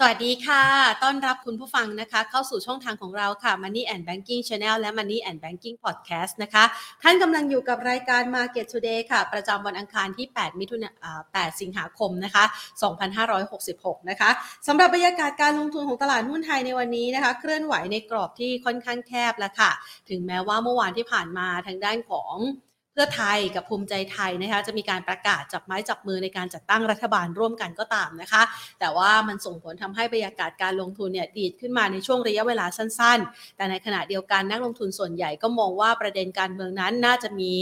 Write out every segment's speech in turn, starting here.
สวัสดีค่ะ ต้อนรับคุณผู้ฟังนะคะ เข้าสู่ช่องทางของเราค่ะ Money and Banking Channel และ Money and Banking Podcast นะคะ ท่านกำลังอยู่กับรายการ Market Today ค่ะ ประจำวันอังคารที่ 8 มิถุนายน8สิงหาคมนะคะ 2566 นะคะสำหรับบรรยากาศการลงทุนของตลาดหุ้นไทยในวันนี้นะคะ เคลื่อนไหวในกรอบที่ค่อนข้างแคบแล้วค่ะ ถึงแม้ว่าเมื่อวานที่ผ่านมาทางด้านของ พื่อไทยกับภูมิใจไทยนะคะจะมีการประกาศจับไม้จับมือในการจัดตั้งรัฐบาลร่วมกันก็ตามนะคะ แต่ว่ามันส่งผลทำให้บรรยากาศการลงทุนเนี่ยดีดขึ้นมาในช่วงระยะเวลาสั้น ๆ แต่ในขณะเดียวกันนักลงทุนส่วนใหญ่ก็มองว่าประเด็นการเมืองนั้นน่าจะมี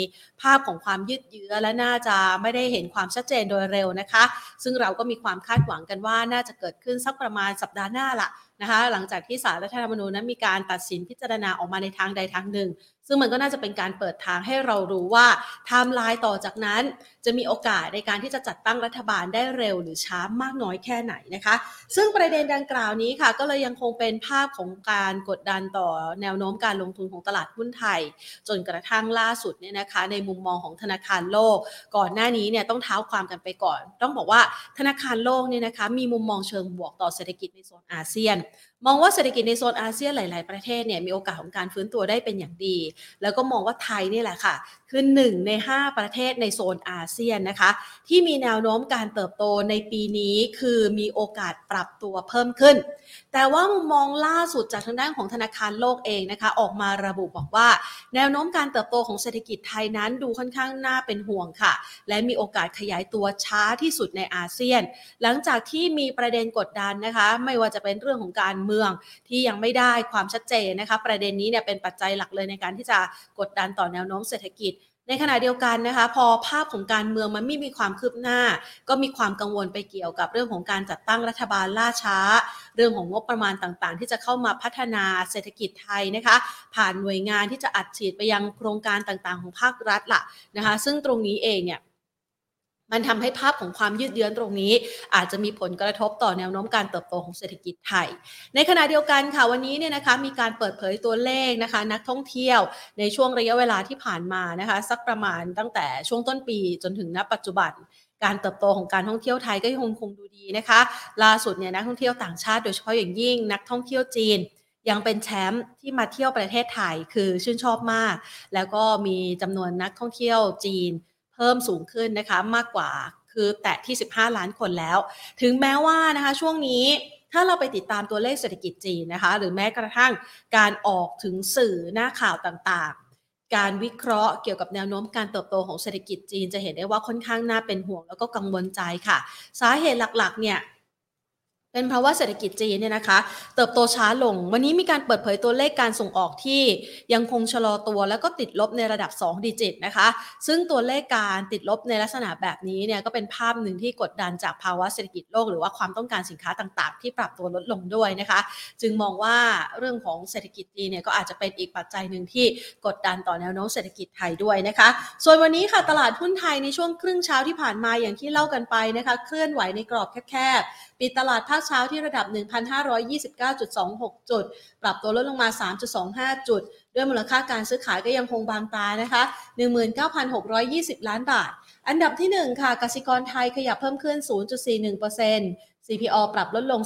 ภาพของความยืดเยื้อและน่าจะไม่ได้เห็นความชัดเจนโดยเร็วนะคะ ซึ่งเราก็มีความคาดหวังกันว่าน่าจะเกิดขึ้นสักประมาณสัปดาห์หน้าละ นะคะหลังจากที่ศาลรัฐธรรมนูญนั้นมีการตัดสินพิจารณาออกมาในทางใดทางหนึ่ง ซึ่งมันก็น่าจะเป็นการเปิดทางให้เรารู้ว่าไทม์ไลน์ต่อจากนั้น จะมีโอกาสในการที่จะจัดตั้งรัฐบาลได้เร็วหรือช้ามากน้อยแค่ไหนนะคะ ซึ่งประเด็นดังกล่าวนี้ค่ะ ก็เลยยังคงเป็นภาพของการกดดันต่อแนวโน้มการลงทุนของตลาดหุ้นไทย จนกระทั่งล่าสุดเนี่ยนะคะ ในมุมมองของธนาคารโลก ก่อนหน้านี้เนี่ยต้องเท้าความกันไปก่อน ต้องบอกว่าธนาคารโลกเนี่ยนะคะมีมุมมองเชิงบวกต่อเศรษฐกิจในโซนอาเซียน มองว่าเศรษฐกิจในโซนอาเซียนหลาย ๆ ประเทศเนี่ยมีโอกาสของการฟื้นตัวได้เป็นอย่างดี แล้วก็มองว่าไทยนี่แหละค่ะ คือหนึ่งใน 5 ประเทศในโซนอาเซียนนะคะ ที่มีแนวโน้มการเติบโตในปีนี้คือมีโอกาสปรับตัวเพิ่มขึ้น แต่ว่ามุมมองล่าสุดจากทางด้านของธนาคารโลกเองนะคะ ออกมาระบุบอกว่า แนวโน้มการเติบโตของเศรษฐกิจไทยนั้นดูค่อนข้างน่าเป็นห่วงค่ะ และมีโอกาสขยายตัวช้าที่สุดในอาเซียน หลังจากที่มีประเด็นกดดันนะคะ ไม่ว่าจะเป็นเรื่องของการเมืองที่ยังไม่ได้ความชัดเจนนะคะประเด็นนี้เนี่ยเป็นปัจจัยหลักเลยในการที่จะกดดันต่อแนวโน้มเศรษฐกิจในขณะเดียวกันนะคะ พอภาพของการเมืองมันไม่มีความคืบหน้า ก็มีความกังวลไปเกี่ยวกับเรื่องของการจัดตั้งรัฐบาลล่าช้า เรื่องของงบประมาณต่างๆ ที่จะเข้ามาพัฒนาเศรษฐกิจไทยนะคะ ผ่านหน่วยงานที่จะอัดฉีดไปยังโครงการต่างๆ ของภาครัฐละนะคะ ซึ่งตรงนี้เองเนี่ย มันทำให้ภาพของความยืดเยื้อตรงนี้ อาจจะมีผลกระทบต่อแนวโน้มการเติบโตของเศรษฐกิจไทย ในขณะเดียวกันค่ะวันนี้เนี่ยนะคะมีการเปิดเผยตัวเลขนะคะ นักท่องเที่ยวในช่วงระยะเวลาที่ผ่านมานะคะ สักประมาณตั้งแต่ช่วงต้นปีจนถึงณปัจจุบันการเติบโตของการท่องเที่ยวไทยก็ยังคงดูดีนะคะ ล่าสุดเนี่ยนักท่องเที่ยวต่างชาติโดยเฉพาะอย่างยิ่ง นักท่องเที่ยวจีนยังเป็นแชมป์ที่มาเที่ยวประเทศไทยคือชื่นชอบมาก แล้วก็มีจำนวนนักท่องเที่ยวจีน เพิ่มสูงขึ้นนะคะมากกว่าคือแตะที่ 15 ล้านคนแล้ว ถึงแม้ว่านะคะช่วงนี้ถ้าเราไปติดตามตัวเลขเศรษฐกิจจีนนะคะ หรือแม้กระทั่งการออกถึงสื่อหน้าข่าวต่างๆ การวิเคราะห์เกี่ยวกับแนวโน้มการเติบโตของเศรษฐกิจจีน จะเห็นได้ว่าค่อนข้างน่าเป็นห่วงแล้วก็กังวลใจค่ะ สาเหตุหลักๆเนี่ย เป็นเพราะว่าเศรษฐกิจจีนเนี่ยนะคะ เติบโตช้าลง วันนี้มีการเปิดเผยตัวเลขการส่งออกที่ยังคงชะลอตัว แล้วก็ติดลบในระดับ 2 ดิจิตนะคะ ซึ่งตัวเลขการติดลบในลักษณะแบบนี้เนี่ยก็เป็นภาพหนึ่งที่กดดันจากภาวะเศรษฐกิจโลกหรือว่าความต้องการสินค้าต่างๆ ที่ปรับตัวลดลงด้วยนะคะ จึงมองว่าเรื่องของเศรษฐกิจจีนเนี่ยก็อาจจะเป็นอีกปัจจัยหนึ่งที่กดดันต่อแนวโน้มเศรษฐกิจไทยด้วยนะคะ ส่วนวันนี้ค่ะตลาดหุ้นไทยในช่วงครึ่งเช้าที่ผ่านมาอย่างที่เล่ากันไปนะคะเคลื่อนไหวในกรอบแคบปิดตลาดภาคเช้าที่ระดับ 1,529.26 จุด ปรับตัวลดลงมา 3.25 จุด ด้วยมูลค่าการซื้อขายก็ยังคงบางตานะคะ 19,620 ล้านบาท อันดับที่ 1 ค่ะกสิกรไทยขยับเพิ่มขึ้น 0.41% CPO ปรับลดลง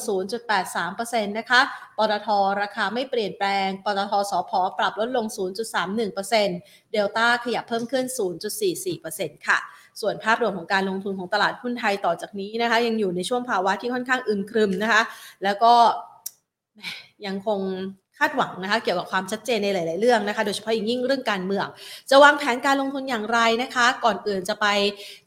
0.83%นะคะ ปตท ราคาไม่เปลี่ยนแปลง ปตทสพปรับลดลง 0.31%เดลต้าขยับเพิ่มขึ้น 0.44%ค่ะ ส่วนภาพรวมของการลงทุนของตลาดหุ้นไทยต่อจากนี้นะคะ ยังอยู่ในช่วงภาวะที่ค่อนข้างอึมครึมนะคะ แล้วก็ยังคงคาดหวังนะคะเกี่ยวกับความชัดเจนในหลาย ๆ เรื่องนะคะ โดยเฉพาะอย่างยิ่งเรื่องการเมือง จะวางแผนการลงทุนอย่างไรนะคะ ก่อนอื่นจะไป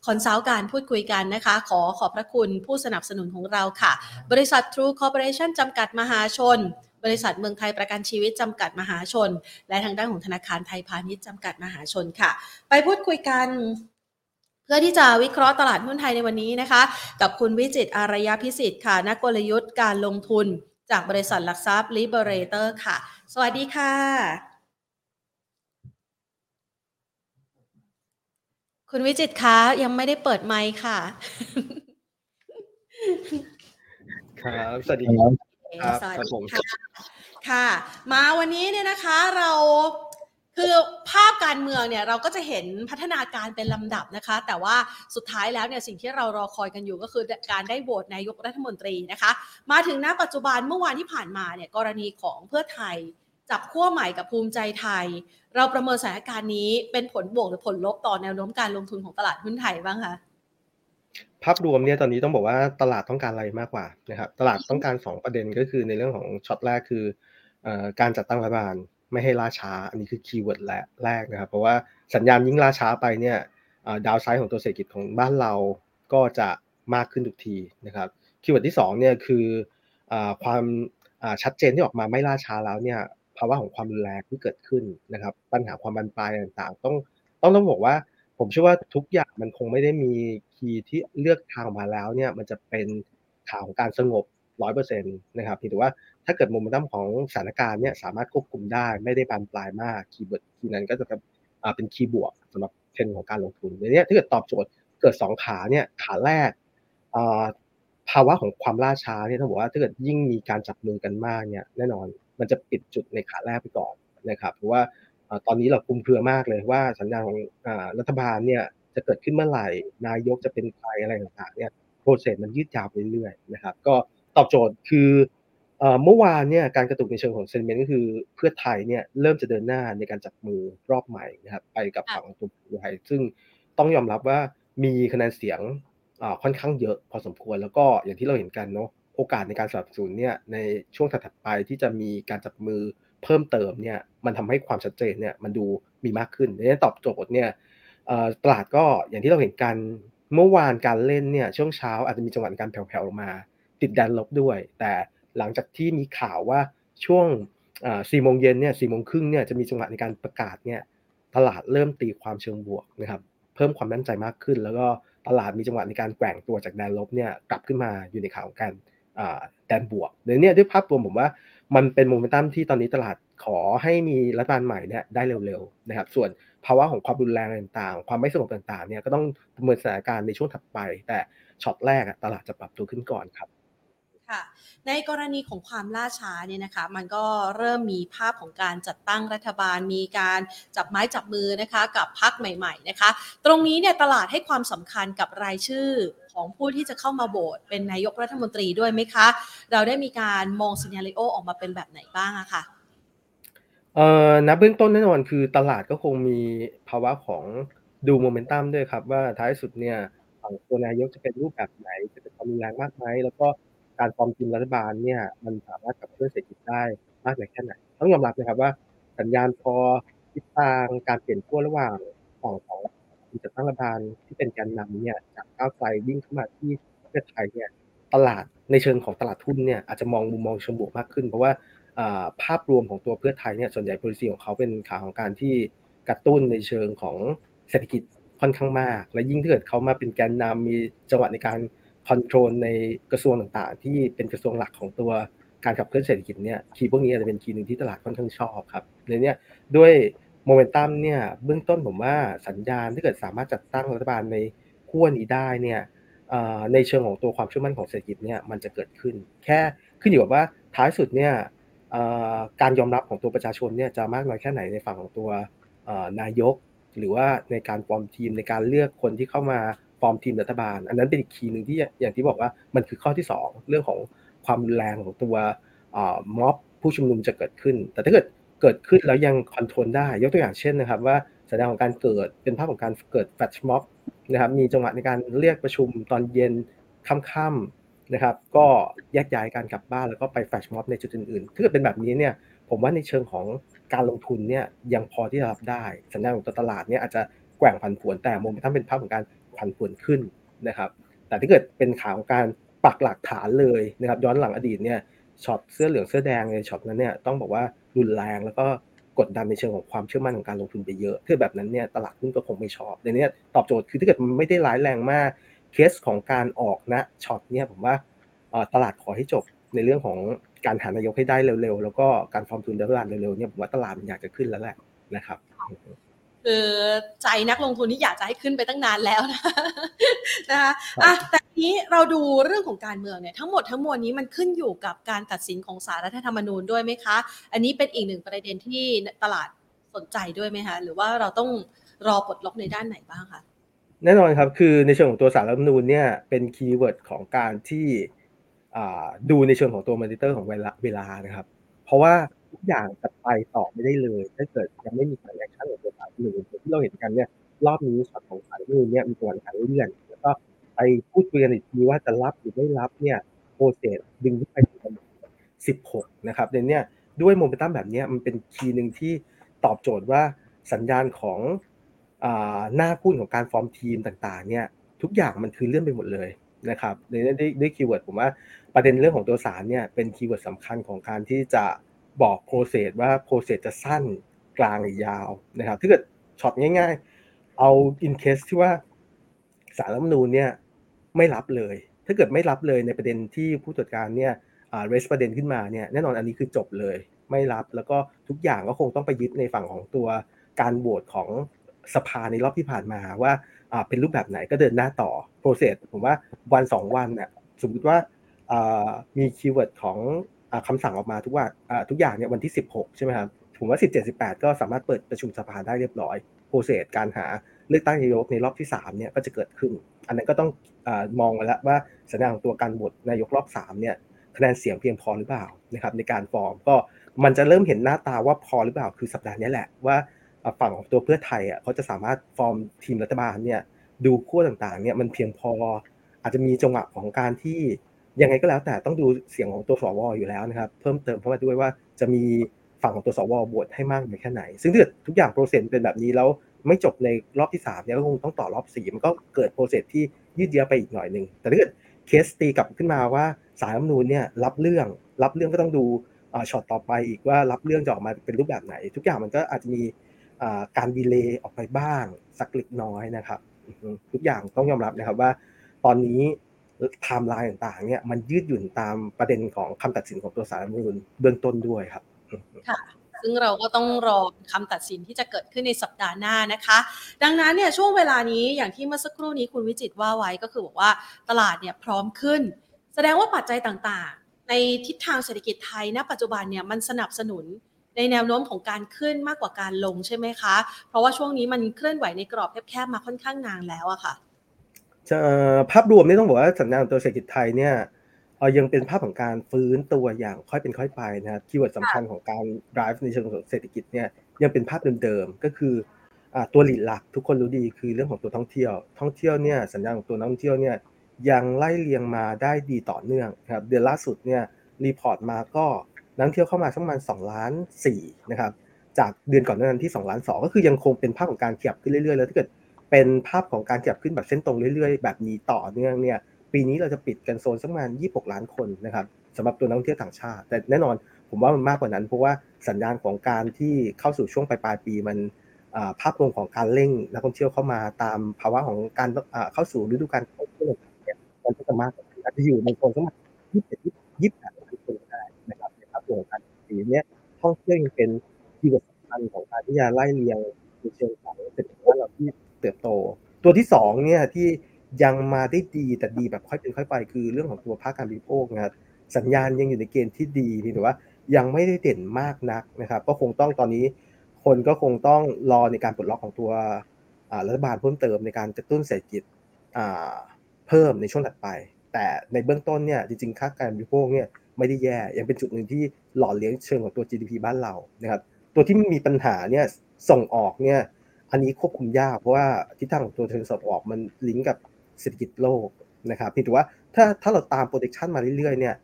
คอนซัลท์การพูดคุยกันนะคะ ขอขอบพระคุณผู้สนับสนุนของเราค่ะ บริษัท True Corporation จำกัดมหาชน บริษัทเมืองไทยประกันชีวิตจำกัดมหาชน และทางด้านของธนาคารไทยพาณิชย์จำกัดมหาชนค่ะ ไปพูดคุยกัน เพื่อที่จะวิเคราะห์ตลาดหุ้นไทยในวันนี้นะคะ กับคุณวิจิตอารยพิสิทธิ์ค่ะ นักกลยุทธ์การลงทุนจากบริษัทหลักทรัพย์ Liberator ค่ะ สวัสดีค่ะ คุณวิจิตคะยังไม่ได้เปิดไมค์ค่ะ ครับ สวัสดีครับ สวัสดีค่ะค่ะ มาวันนี้เนี่ยนะคะเรา คือภาพการเมืองเนี่ยเราก็จะเห็นพัฒนาการเป็นลำดับนะคะ แต่ว่าสุดท้ายแล้วเนี่ยสิ่งที่เรารอคอยกันอยู่ก็คือการได้โหวตนายกรัฐมนตรีนะคะ มาถึงณปัจจุบันเมื่อวานที่ผ่านมาเนี่ยกรณีของเพื่อไทย จับขั้วใหม่กับภูมิใจไทย เราประเมินสถานการณ์นี้เป็นผลบวกหรือผลลบต่อแนวโน้มการลงทุนของตลาดหุ้นไทยบ้างคะภาพรวมเนี่ยตอนนี้ต้องบอกว่าตลาดต้องการอะไรมากกว่านะครับตลาดต้องการ 2 ประเด็นก็คือในเรื่องของช็อตแรกคือการจัดตั้งรัฐบาล ไม่ให้ล่าช้า อันนี้คือ keywordแรกนะครับ เพราะว่าสัญญาณยิ่งล่าช้าไปเนี่ย downside ของตัวเศรษฐกิจของบ้านเราก็จะมากขึ้นทุกทีนะครับ keyword ที่2เนี่ยคือความชัดเจนที่ออกมาไม่ล่าช้าแล้วเนี่ยภาวะของความรุนแรงที่เกิดขึ้นนะครับ ปัญหาความบานปลายต่างๆ ต้องต้องต้องบอกว่าผมเชื่อว่าทุกอย่างมันคงไม่ได้มี key ที่เลือกทางมาแล้วเนี่ยมันจะเป็นข่าวของการสงบร้อยเปอร์เซ็นต์นะครับเพียงแต่ว่า ถ้าเกิดโมเมนตัมของสถานการณ์เนี่ยสามารถควบคุมได้ไม่ได้บานปลายมาก keyword key นั้นก็จะเป็น key บวกสำหรับเทรนของการลงทุนทีนี้ถ้าเกิดตอบโจทย์เกิด 2 ขาเนี่ยขาแรกภาวะของความล่าช้าเนี่ยต้องบอกว่าถ้าเกิดยิ่งมีการจับมือกันมากเนี่ยแน่นอนมันจะปิดจุดในขาแรกไปก่อนนะครับเพราะว่าตอนนี้เราคลุมเครือมากเลยว่าสัญญาณของรัฐบาลเนี่ยจะเกิดขึ้นเมื่อไหร่ นายกจะเป็นใครอะไรต่างๆเนี่ยโปรเซสมันยืดยาวไปเรื่อยๆนะครับ ก็ตอบโจทย์คือ เมื่อวานเนี่ยการกระตุกในเชิงของเซนเมนต์ก็คือเพื่อไทยเนี่ยเริ่มจะเดินหน้าในการจับมือรอบใหม่นะครับไปกับฝั่งตัวไทยซึ่งต้องยอมรับว่ามีคะแนนเสียงค่อนข้างเยอะพอสมควรแล้วก็อย่างที่เราเห็นกันเนาะโอกาสในการสนับสนุนเนี่ยในช่วงถัดไปที่จะมีการจับมือเพิ่มเติมเนี่ยมันทำให้ความชัดเจนเนี่ยมันดูมีมากขึ้นดังนั้นตอบโจทย์เนี่ยตลาดก็อย่างที่เราเห็นกันเมื่อวานการเล่นเนี่ยช่วงเช้าอาจจะมีจังหวะการแผ่วๆลงมา ติดดันลบด้วย แต่ หลังจากที่มีข่าวว่าช่วงสี่โมงเย็นเนี่ยสี่โมงครึ่งเนี่ยจะมีจังหวะในการประกาศเนี่ยตลาดเริ่มตีความเชิงบวกนะครับเพิ่มความมั่นใจมากขึ้น แล้วก็ตลาดมีจังหวะในการแกว่งตัวจากแดนลบเนี่ยกลับขึ้นมาอยู่ในข่าวของการแดนบวกเดี๋ยวนี้ด้วยภาพรวมผมว่ามันเป็นโมเมนตัมที่ตอนนี้ตลาดขอให้มีรัฐบาลใหม่เนี่ยได้เร็วๆนะครับส่วนภาวะของความรุนแรงต่างๆ ความไม่สงบต่างๆเนี่ยก็ต้องประเมินสถานการณ์ในช่วงถัดไป แต่ช็อตแรกตลาดจะปรับตัวขึ้นก่อนครับ ค่ะในกรณีของความล่าช้าเนี่ยนะคะมันก็เริ่มมีภาพของการจัดตั้งรัฐบาล มีการจับไม้จับมือนะคะกับพรรคใหม่ๆนะคะ ตรงนี้เนี่ยตลาดให้ความสำคัญกับรายชื่อของผู้ที่จะเข้ามาโบสเป็นนายกรัฐมนตรีด้วยไหมคะ เราได้มีการมองซีนารีโอออกมาเป็นแบบไหนบ้างอะคะเอ่อนับเบื้องต้นแน่นอนคือตลาดก็คงมีภาวะของดูโมเมนตัมด้วยครับว่าท้ายสุดเนี่ยฝั่งตัวนายกจะเป็นรูปแบบไหนจะเป็นความรุนแรงมากไหมแล้วก็ การฟอร์มทีมรัฐบาลเนี่ยมันสามารถขับเคลื่อนเศรษฐกิจได้มากน้อยแค่ไหนต้องยอมรับนะครับว่าสัญญาณพอทิศทางการเปลี่ยนขั้วระหว่างฝั่งของจัดตั้งรัฐบาลที่เป็นแกนนำเนี่ยจากก้าวไกลวิ่งเข้ามาที่ประเทศไทยเนี่ยตลาดในเชิงของตลาดทุนเนี่ยอาจจะมองมุมมองเชิงบวกมากขึ้น เพราะว่าภาพรวมของตัวเพื่อไทยเนี่ยส่วนใหญ่ policy ของเขาเป็นข่าวของการที่กระตุ้นในเชิงของเศรษฐกิจค่อนข้างมาก และยิ่งถ้าเกิดเขามาเป็นแกนนำมีจังหวะในการ คอนโทรลในกระทรวงต่างๆ ที่เป็นกระทรวงหลักของตัวการขับเคลื่อนเศรษฐกิจเนี่ยคีย์พวกนี้อาจจะเป็นคีย์หนึ่งที่ตลาดค่อนข้างชอบครับในนี้ด้วยโมเมนตัมเนี่ยเบื้องต้นผมว่าสัญญาณที่เกิดสามารถจัดตั้งรัฐบาลในขั้วนี้ได้เนี่ยในเชิงของตัวความเชื่อมั่นของเศรษฐกิจเนี่ยมันจะเกิดขึ้น แค่ขึ้นอยู่กับว่าท้ายสุดเนี่ยการยอมรับของตัวประชาชนเนี่ยจะมากน้อยแค่ไหนในฝั่งของตัวนายก หรือว่าในการฟอมทีมในการเลือกคนที่เข้ามา ฟอร์มทีมรัฐบาล อันนั้นเป็นอีกคีย์หนึ่งที่อย่างที่บอกว่ามันคือข้อที่ 2 เรื่องของความรุนแรงของตัวม็อบผู้ชุมนุมจะเกิดขึ้น แต่ถ้าเกิดเกิดขึ้นแล้วยังคอนโทรลได้ ยกตัวอย่างเช่นนะครับ ว่าสัญญาของการเกิดเป็นภาพของการเกิดแฟชม็อบนะครับ มีจังหวะในการเรียกประชุมตอนเย็นค่ำนะครับ ก็แยกย้ายการกลับบ้านแล้วก็ไปแฟชม็อบในจุดอื่นๆถ้าเกิดเป็นแบบนี้เนี่ย ผมว่าในเชิงของการลงทุนเนี่ยยังพอที่จะรับได้ สัญญาณของตัวตลาดเนี่ยอาจจะแกว่งผันผวนแต่มุมถ้าเป็นภาพของการ ผันผวนขึ้นนะครับ แต่ถ้าเกิดเป็นข่าวของการปักหลักฐานเลยนะครับ ย้อนหลังอดีตเนี่ยช็อตเสื้อเหลืองเสื้อแดงในช็อตนั้นเนี่ยต้องบอกว่ารุนแรงแล้วก็กดดันในเชิงของความเชื่อมั่นของการลงทุนไปเยอะถ้าแบบนั้นเนี่ยตลาดหุ้นก็คงไม่ชอบทีนี้ตอบโจทย์คือถ้าเกิดมันไม่ได้ร้ายแรงมากเคสของการออกนะช็อตเนี่ยผมว่าตลาดขอให้จบในเรื่องของการหานายกให้ได้เร็วๆ แล้วก็การฟอร์มทุนเดลานเร็วๆเนี่ยผมว่าตลาดมันอยากจะขึ้นแล้วแหละนะครับ คือใจนักลงทุนที่อยากจะให้ขึ้นไปตั้งนานแล้วนะนะคะอะแต่นี้เราดูเรื่องของการเมืองเนี่ยทั้งหมดทั้งมวลนี้มันขึ้นอยู่กับการตัดสินของศาลรัฐธรรมนูญด้วยไหมคะ อันนี้เป็นอีกหนึ่งประเด็นที่ตลาดสนใจด้วยไหมคะหรือว่าเราต้องรอปลดล็อกในด้านไหนบ้างคะแน่นอนครับคือในเชิงของตัวศาลรัฐธรรมนูญเนี่ยเป็น keyword ของการที่ดูในเชิงของตัวมอนิเตอร์ของเวลาเวลานะครับ เพราะว่าทุก อย่างจะไปต่อไม่ได้เลย ถ้าเกิดยังไม่มีการ action ของตัวศาลรัฐธรรมนูญที่เราเห็นกันเนี่ยรอบนี้ช็อตของศาลรัฐธรรมนูญเนี่ยมีตัวการเลื่อนแล้วก็ไปพูดคุยกันอีกทีว่าจะรับหรือไม่รับเนี่ย process ดึงขึ้นไปถึง16นะครับทีนี้ด้วยโมเมนตัมแบบนี้มันเป็น key หนึ่งที่ตอบโจทย์ว่าสัญญาณของหน้าหุ้นของการฟอร์มทีมต่างๆเนี่ยทุกอย่างมันคือเลื่อนไปหมดเลยนะครับทีนี้ด้วย keyword ผมว่าประเด็นเรื่องของตัวศาลเนี่ยเป็น keyword สำคัญของการที่จะ บอก process ว่า process จะสั้นกลางหรือยาวนะครับถ้าเกิดช็อตง่าย ๆ เอา in case ที่ว่าศาลรัฐธรรมนูญเนี่ยไม่รับเลย ถ้าเกิดไม่รับเลยในประเด็นที่ผู้ตรวจการเนี่ย raise ประเด็นขึ้นมาเนี่ยแน่นอนอันนี้คือจบเลย ไม่รับแล้วก็ทุกอย่างก็คงต้องไปยึดในฝั่งของตัวการโหวตของสภาในรอบที่ผ่านมาว่าเป็นรูปแบบไหนก็เดินหน้าต่อ process ผมว่าวันสองวันเนี่ยสมมติว่ามี keyword ของ คำสั่งออกมาทุกว่าทุกอย่างเนี่ยวันที่ 16 ใช่ไหมครับผมว่า 17 18 ก็สามารถเปิดประชุมสภาได้เรียบร้อยโปรเซสการหาเลือกตั้งนายกในรอบที่3เนี่ยก็จะเกิดขึ้น อันนั้นก็ต้องมองแล้วว่าสัญญาณของตัวการโหวตนายกรอบ3เนี่ยคะแนนเสียงเพียงพอหรือเปล่านะครับในการฟอร์มก็มันจะเริ่มเห็นหน้าตาว่าพอหรือเปล่าคือสัปดาห์นี้แหละว่าฝั่งของตัวเพื่อไทยอะเขาจะสามารถฟอร์มทีมรัฐบาลเนี่ยดูขั้วต่างๆเนี่ยมันเพียงพออาจจะมีจังหวะของการที่ ยังไงก็แล้วแต่ต้องดูเสียงของตัวสวอยู่แล้วนะครับ เพิ่มเติมเข้ามาด้วยว่าจะมีฝั่งของตัวสวโหวตให้มากน้อยแค่ไหน ซึ่งถ้าทุกอย่าง process เป็นแบบนี้แล้วไม่จบในรอบที่3เนี่ยก็คงต้องต่อรอบ4มันก็เกิด process ที่ยืดเยื้อไปอีกหน่อยหนึ่งแต่ถ้าเกิดเคสตีกลับขึ้นมาว่าศาลรัฐธรรมนูญเนี่ยรับเรื่อง รับเรื่องก็ต้องดูช็อตต่อไปอีกว่ารับเรื่องจะออกมาเป็นรูปแบบไหน ทุกอย่างมันก็อาจจะมีการ delay ออกไปบ้างสักเล็กน้อยนะครับ ทุกอย่างต้องยอมรับนะครับว่า ตอนนี้ ไทม์ไลน์ต่างๆเนี่ยมันยืดหยุ่นตามประเด็นของคำตัดสินของตัวสารรัฐมนูลเบื้องต้นด้วยครับค่ะซึ่งเราก็ต้องรอคำตัดสินที่จะเกิดขึ้นในสัปดาห์หน้านะคะ ดังนั้นเนี่ยช่วงเวลานี้อย่างที่เมื่อสักครู่นี้คุณวิจิตว่าไว้ก็คือบอกว่าตลาดเนี่ยพร้อมขึ้น แสดงว่าปัจจัยต่างๆ ในทิศทางเศรษฐกิจไทยณปัจจุบันเนี่ยมันสนับสนุนในแนวโน้มของการขึ้นมากกว่าการลงใช่ไหมคะ เพราะว่าช่วงนี้มันเคลื่อนไหวในกรอบแคบๆมาค่อนข้างนานแล้วอะค่ะ ภาพรวมนี่ต้องบอกว่าสัญญาณของตัวเศรษฐกิจไทยเนี่ยยังเป็นภาพของการฟื้นตัวอย่างค่อยเป็นค่อยไปนะครับคีย์เวิร์ดสำคัญของการ drive ในเชิงของเศรษฐกิจเนี่ยยังเป็นภาพเดิมๆก็คือตัวหลีดหลักทุกคนรู้ดีคือเรื่องของตัวท่องเที่ยว ท่องเที่ยวเนี่ยสัญญาณของตัวนักท่องเที่ยวเนี่ยยังไล่เลียงมาได้ดีต่อเนื่องครับเดือนล่าสุดเนี่ยรีพอร์ตมาก็นักท่องเที่ยวเข้ามาประมาณ2ล้าน4นะครับจากเดือนก่อนหน้านั้นที่2ล้าน2ก็คือยังคงเป็นภาพของการขยับขึ้นเรื่อยๆแล้วถ้าเกิด เป็นภาพของการขยับขึ้นแบบเส้นตรงเรื่อยๆ แบบนี้ต่อเนื่องเนี่ย ปีนี้เราจะปิดกันโซนสักประมาณ 26 ล้านคนนะครับสำหรับตัวนักท่องเที่ยวต่างชาติ แต่แน่นอนผมว่ามันมากกว่านั้น เพราะว่าสัญญาณของการที่เข้าสู่ช่วงปลายปลายปีมันภาพรวมของการเร่งนักท่องเที่ยวเข้ามาตามภาวะของการเข้าสู่ฤดูกาลท่องเที่ยวเนี่ยมันก็จะมากอาจจะอยู่ในโซนสักประมาณ27 28ล้านคนได้นะครับในภาพรวมของการปีนี้ท่องเที่ยวยังเป็นที่สำคัญของการที่จะไล่เลียงในเชิงของเศรษฐกิจเราที่ เติบโต ตัวที่สองเนี่ยที่ยังมาได้ดีแต่ดีแบบค่อยเป็นค่อยไปคือเรื่องของตัวภาคการบริโภคนะครับสัญญาณยังอยู่ในเกณฑ์ที่ดีเพียงแต่ว่ายังไม่ได้เด่นมากนักนะครับ ก็คงต้องตอนนี้คนก็คงต้องรอในการปลดล็อกของตัวรัฐบาลเพิ่มเติมในการกระตุ้นเศรษฐกิจเพิ่มในช่วงถัดไป แต่ในเบื้องต้นเนี่ยจริงๆค่าการบริโภคเนี่ยไม่ได้แย่ยังเป็นจุดหนึ่งที่หล่อเลี้ยงเชิงของตัว GDP บ้านเรานะครับตัวที่มีปัญหาเนี่ยส่งออกเนี่ย อันนี้ควบคุมยากเพราะว่าทิศทางของตัวเทรนด์ส่งออกมันลิงก์กับเศรษฐกิจโลกนะครับพี่ถือว่าถ้าถ้าเราตามโปรเจคชันมาเรื่อยๆเนี่ย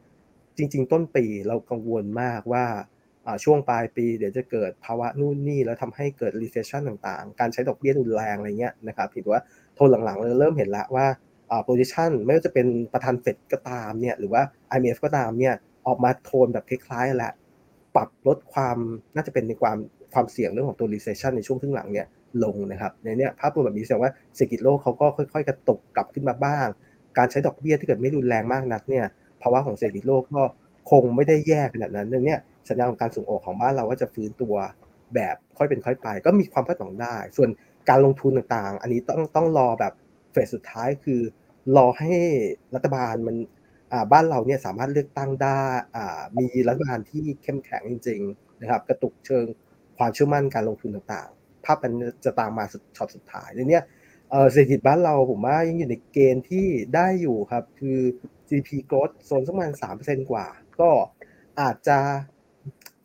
จริง ๆ ต้นปีเรากังวลมากว่าช่วงปลายปีเดี๋ยวจะเกิดภาวะนู่นนี่แล้วทำให้เกิด recession ต่างๆ การใช้ดอกเบี้ยรุนแรงอะไรเงี้ยนะครับพี่ถือว่าโทนหลังๆเราเริ่มเห็นแล้วว่าโพซิชันไม่ว่าจะเป็นประธานเฟดก็ตามเนี่ยหรือว่า IMF ก็ตามเนี่ยออกมาโทนแบบคล้ายๆแหละปรับลดความน่าจะเป็นในความความเสี่ยงเรื่องของตัว recession ในช่วงครึ่งหลังเนี่ย ลงนะครับในนี้ภาพรวมแบบนี้แสดงว่าเศรษฐกิจโลกเขาก็ค่อย ๆ กระตกกลับขึ้นมาบ้าง การใช้ดอกเบี้ยที่เกิดไม่รุนแรงมากนักเนี่ยภาวะของเศรษฐกิจโลกก็คงไม่ได้แย่ขนาดนั้นเรื่องนี้สัญญาณของการส่งออกของบ้านเราว่าจะฟื้นตัวแบบค่อยเป็นค่อยไป ก็มีความคาดหวังได้ ส่วนการลงทุนต่างๆ อันนี้ต้องต้องรอแบบเฟสสุดท้ายคือ รอให้รัฐบาลมันบ้านเราเนี่ยสามารถเลือกตั้งได้มีรัฐบาลที่เข้มแข็งจริง ๆ นะครับ กระตุกเชิงความเชื่อมั่นการลงทุนต่าง ภาพมันจะตามมาช็อตสุดท้ายในนี้เศรษฐกิจบ้านเราผมว่ายังอยู่ในเกณฑ์ที่ได้อยู่ครับ คือ GDP growth โซนสักประมาณสามเปอร์เซ็นกว่า ก็อาจจะ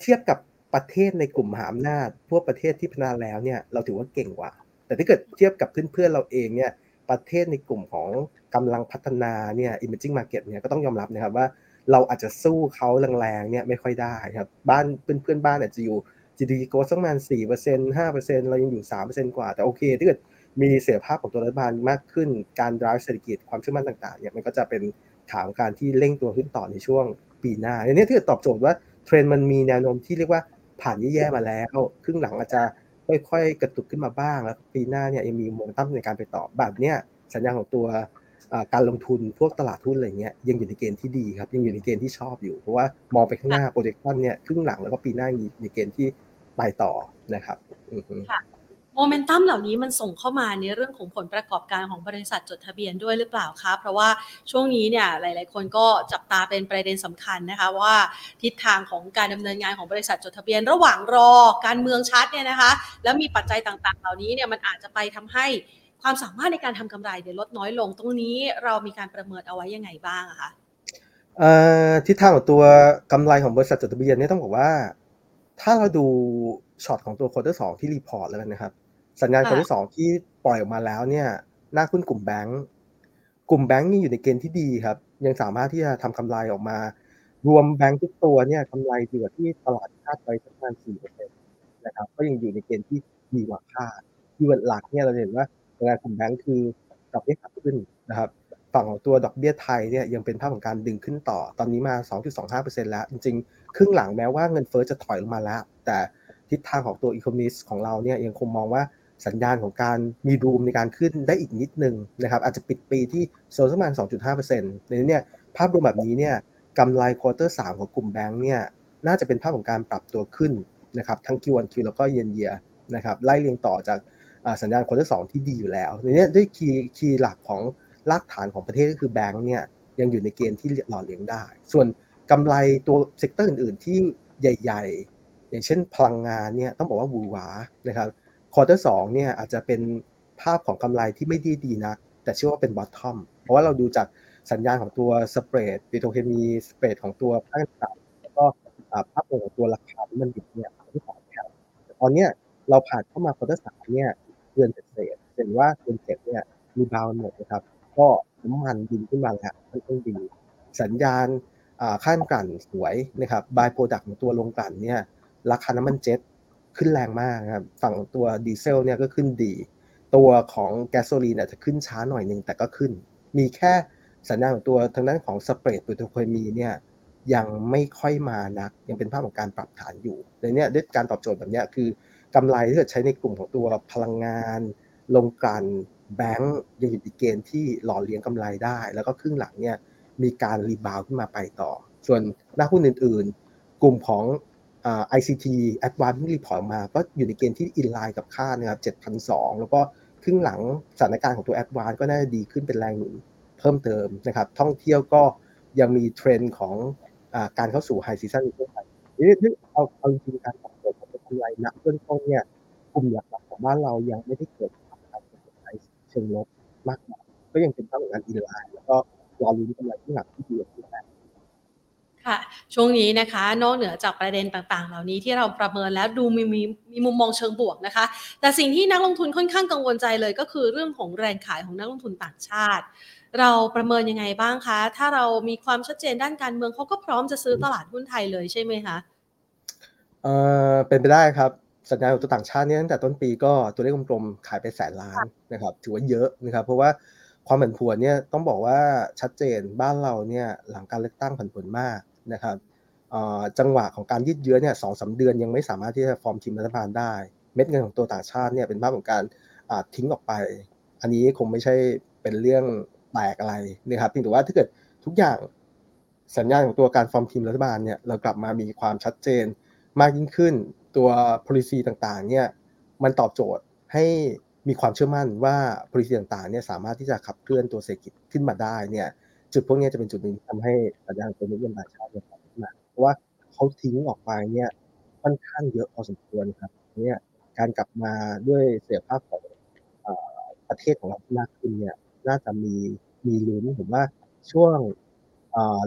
เทียบกับประเทศในกลุ่มมหาอำนาจพวกประเทศที่พัฒนาแล้วเนี่ยเราถือว่าเก่งกว่า แต่ถ้าเกิดเทียบกับเพื่อนๆเราเองเนี่ยประเทศในกลุ่มของกำลังพัฒนาเนี่ย emerging market เนี่ยก็ต้องยอมรับนะครับว่าเราอาจจะสู้เขาแรงๆเนี่ยไม่ค่อยได้ครับบ้านเพื่อนๆบ้านอาจจะอยู่ GDP growth สักประมาณสี่เปอร์เซ็นต์ห้าเปอร์เซ็นต์เรายังอยู่สามเปอร์เซ็นต์กว่า แต่โอเคถ้าเกิดมีเสถียรภาพของตัวรัฐบาลมากขึ้น การ drive เศรษฐกิจความเชื่อมั่นต่างๆเนี่ยมันก็จะเป็นฐานการที่เร่งตัวขึ้นต่อในช่วงปีหน้าในนี้ถ้าเกิดตอบโจทย์ว่าเทรนด์มันมีแนวโน้มที่เรียกว่าผ่านแย่ๆมาแล้ว ครึ่งหลังอาจจะค่อยๆกระตุกขึ้นมาบ้างแล้วปีหน้าเนี่ยยังมีโมเมนตัมในการไปต่อแบบเนี้ยสัญญาณของตัว การลงทุนพวกตลาดทุนอะไรเงี้ยยังอยู่ในเกณฑ์ที่ดีครับยังอยู่ในเกณฑ์ที่ชอบอยู่ เพราะว่ามองไปข้างหน้าโปรเจคชันเนี่ยครึ่งหลังแล้วก็ปีหน้ามีในเกณฑ์ที่ไปต่อนะครับโมเมนตัมเหล่านี้มันส่งเข้ามาในเรื่องของผลประกอบการของบริษัทจดทะเบียนด้วยหรือเปล่าคะ เพราะว่าช่วงนี้เนี่ยหลาย ๆ คนก็จับตาเป็นประเด็นสำคัญนะคะว่าทิศทางของการดำเนินงานของบริษัทจดทะเบียน ระหว่างรอการเมืองชัดเนี่ยนะคะ แล้วมีปัจจัยต่าง ๆ เหล่านี้เนี่ยมันอาจจะไปทำให้ ความสามารถในการทำกำไรเดี๋ยวลดน้อยลง ตรงนี้เรามีการประเมินเอาไว้ยังไงบ้างอะคะทิศทางของตัวกำไรของบริษัทจดทะเบียนเนี่ยต้องบอกว่า ถ้าเราดูช็อตของตัว quarter สองที่ report แล้วกันนะครับ สัญญาณคนที่สองที่ปล่อยออกมาแล้วเนี่ยหน้าคุ้นกลุ่มแบงก์กลุ่มแบงก์นี่อยู่ในเกณฑ์ที่ดีครับ ยังสามารถที่จะทำกำไรออกมา รวมแบงก์ทุกตัวเนี่ยกำไรดีกว่าที่ตลาดคาดไว้ประมาณสี่เปอร์เซ็นต์นะครับ ก็ยังอยู่ในเกณฑ์ที่ดีกว่าคาดที่วันหลักเนี่ยเราเห็นว่า สัญญาณกลุ่มแบงก์คือดอกเบี้ยขาขึ้นนะครับฝั่งของตัวดอกเบี้ยไทยเนี่ยยังเป็นภาพของการดึงขึ้นต่อ ตอนนี้มา 2.25%แล้ว จริงๆ ครึ่งหลังแม้ว่าเงินเฟ้อจะถอยลงมาแล้ว แต่ทิศทางของตัว economist ของเราเนี่ยยังคงมองว่าสัญญาณของการมี room ในการขึ้นได้อีกนิดนึงนะครับ อาจจะปิดปีที่โซนประมาณ 2.5%ในนี้เนี่ยภาพรวมแบบนี้เนี่ยกำไร quarter สองของกลุ่มแบงก์เนี่ยน่าจะเป็นภาพของการปรับตัวขึ้นนะครับทั้ง Q1 Q แล้วก็เยนเยียนะครับไล่เรียงต่อจาก สัญญาณควอเตอร์สที่ดีอยู่แล้วในนี้ด้วย key key หลักของรากฐานของประเทศก็คือแบงก์เนี่ยยังอยู่ในเกณฑ์ที่หล่อเลี้ยงได้ ส่วนกำไรตัวเซกเตอร์อื่น ๆ ที่ใหญ่ ๆ อย่างเช่นพลังงานเนี่ยต้องบอกว่าวูวานะครับควอเตอร์สเนี่ยอาจจะเป็นภาพของกำไรที่ไม่ดีดีนะ แต่เชื่อว่าเป็นบอททอมเพราะว่าเราดูจากสัญญาณของตัวสเปรดปิโตรเคมีสเปรดของตัวภาคต่างแล้วก็ภาพรวมของตัวราคาที่มันดิบเนี่ยที่สองแถวตอนนี้เราผ่านเข้ามาควอเตอร์สามเนี่ย เดือนเศษเห็นว่าเดือนเจ็ดเนี่ยมีบาวหมดนะครับ ก็น้ำมันดิบขึ้นมาแล้วค่อนข้างดี สัญญาณค่าการกลั่นสวยนะครับ by-product ของตัวโรงกลั่นเนี่ยราคาน้ำมันเจ็ตขึ้นแรงมากครับฝั่งตัวดีเซลเนี่ยก็ขึ้นดี ตัวของแก๊สโซลีนอาจจะขึ้นช้าหน่อยหนึ่งแต่ก็ขึ้น มีแค่สัญญาณของตัวทางด้านของ spread ปิโตรเคมีเนี่ยยังไม่ค่อยมานัก ยังเป็นภาพของการปรับฐานอยู่ในนี้ด้วยการตอบโจทย์แบบนี้คือ กำไรที่จะใช้ในกลุ่มของตัวพลังงาน โรงกลั่นแบงก์ยังอยู่ในเกณฑ์ที่หล่อเลี้ยงกำไรได้ แล้วก็ครึ่งหลังเนี่ยมีการ rebound ขึ้นมาไปต่อ ส่วนหน้าหุ้นอื่นๆ กลุ่มของ ICT Advanced ที่ report มา ก็อยู่ในเกณฑ์ที่ inline กับคาดนะครับ7,200 แล้วก็ครึ่งหลังสถานการณ์ของตัว Advanced ก็น่าจะดีขึ้นเป็นแรงหนุนเพิ่มเติมนะครับ ท่องเที่ยวก็ยังมีเทรนด์ของอการเข้าสู่ high season ในทั่วไปนี่เอาเอาจริงการปรับตัว ของกำไรณเบื้องต้นเนี่ยกลุ่มหลักๆของบ้านเรายังไม่ได้เกิดการเปลี่ยนแปลงเชิงลบมากนักก็ยังเป็นเท่ากับการอินไลน์แล้วก็รอรุ้นกำไรที่หนักที่ดีขึ้นไปค่ะช่วงนี้นะคะนอกเหนือจากประเด็นต่างๆ เหล่านี้ที่เราประเมินแล้วดูมีมีมีมุมมองเชิงบวกนะคะ แต่สิ่งที่นักลงทุนค่อนข้างกังวลใจเลยก็คือเรื่องของแรงขายของนักลงทุนต่างชาติ เราประเมินยังไงบ้างคะ ถ้าเรามีความชัดเจนด้านการเมืองเขาก็พร้อมจะซื้อตลาดหุ้นไทยเลยใช่ไหมคะ เออเป็นไปได้ครับ สัญญาณของตัวต่างชาติเนี่ยตั้งแต่ต้นปีก็ตัวเลขกลมๆขายไปแสนล้านนะครับ ถือว่าเยอะนะครับเพราะว่าความผันผวนเนี่ยต้องบอกว่าชัดเจนบ้านเราเนี่ยหลังการเลือกตั้งผันผวนมากนะครับจังหวะของการยืดเยื้อเนี่ยสองสาเดือนยังไม่สามารถที่จะฟอร์มทีมรัฐบาลได้ เม็ดเงินของตัวต่างชาติเนี่ยเป็นภาพของการทิ้งออกไป อันนี้คงไม่ใช่เป็นเรื่องแปลกอะไรนะครับเพียงแต่ว่าถ้าเกิดทุกอย่างสัญญาณของตัวการฟอร์มทีมรัฐบาลเนี่ยเรากลับมามีความชัดเจน มากยิ่งขึ้น ตัว policy ต่างๆเนี่ยมันตอบโจทย์ให้มีความเชื่อมั่นว่า policy ต่างๆเนี่ยสามารถที่จะขับเคลื่อนตัวเศรษฐกิจขึ้นมาได้เนี่ยจุดพวกนี้จะเป็นจุดหนึ่งทำให้สัญญาณตัวนี้ยังต่างชาติเนี่ยเพราะว่าเขาทิ้งออกไปเนี่ยค่อนข้างเยอะพอสมควรครับเนี่ยการกลับมาด้วยเสียภาพของประเทศของเรามากขึ้นเนี่ยน่าจะมีมีลุ้นผมว่าช่วง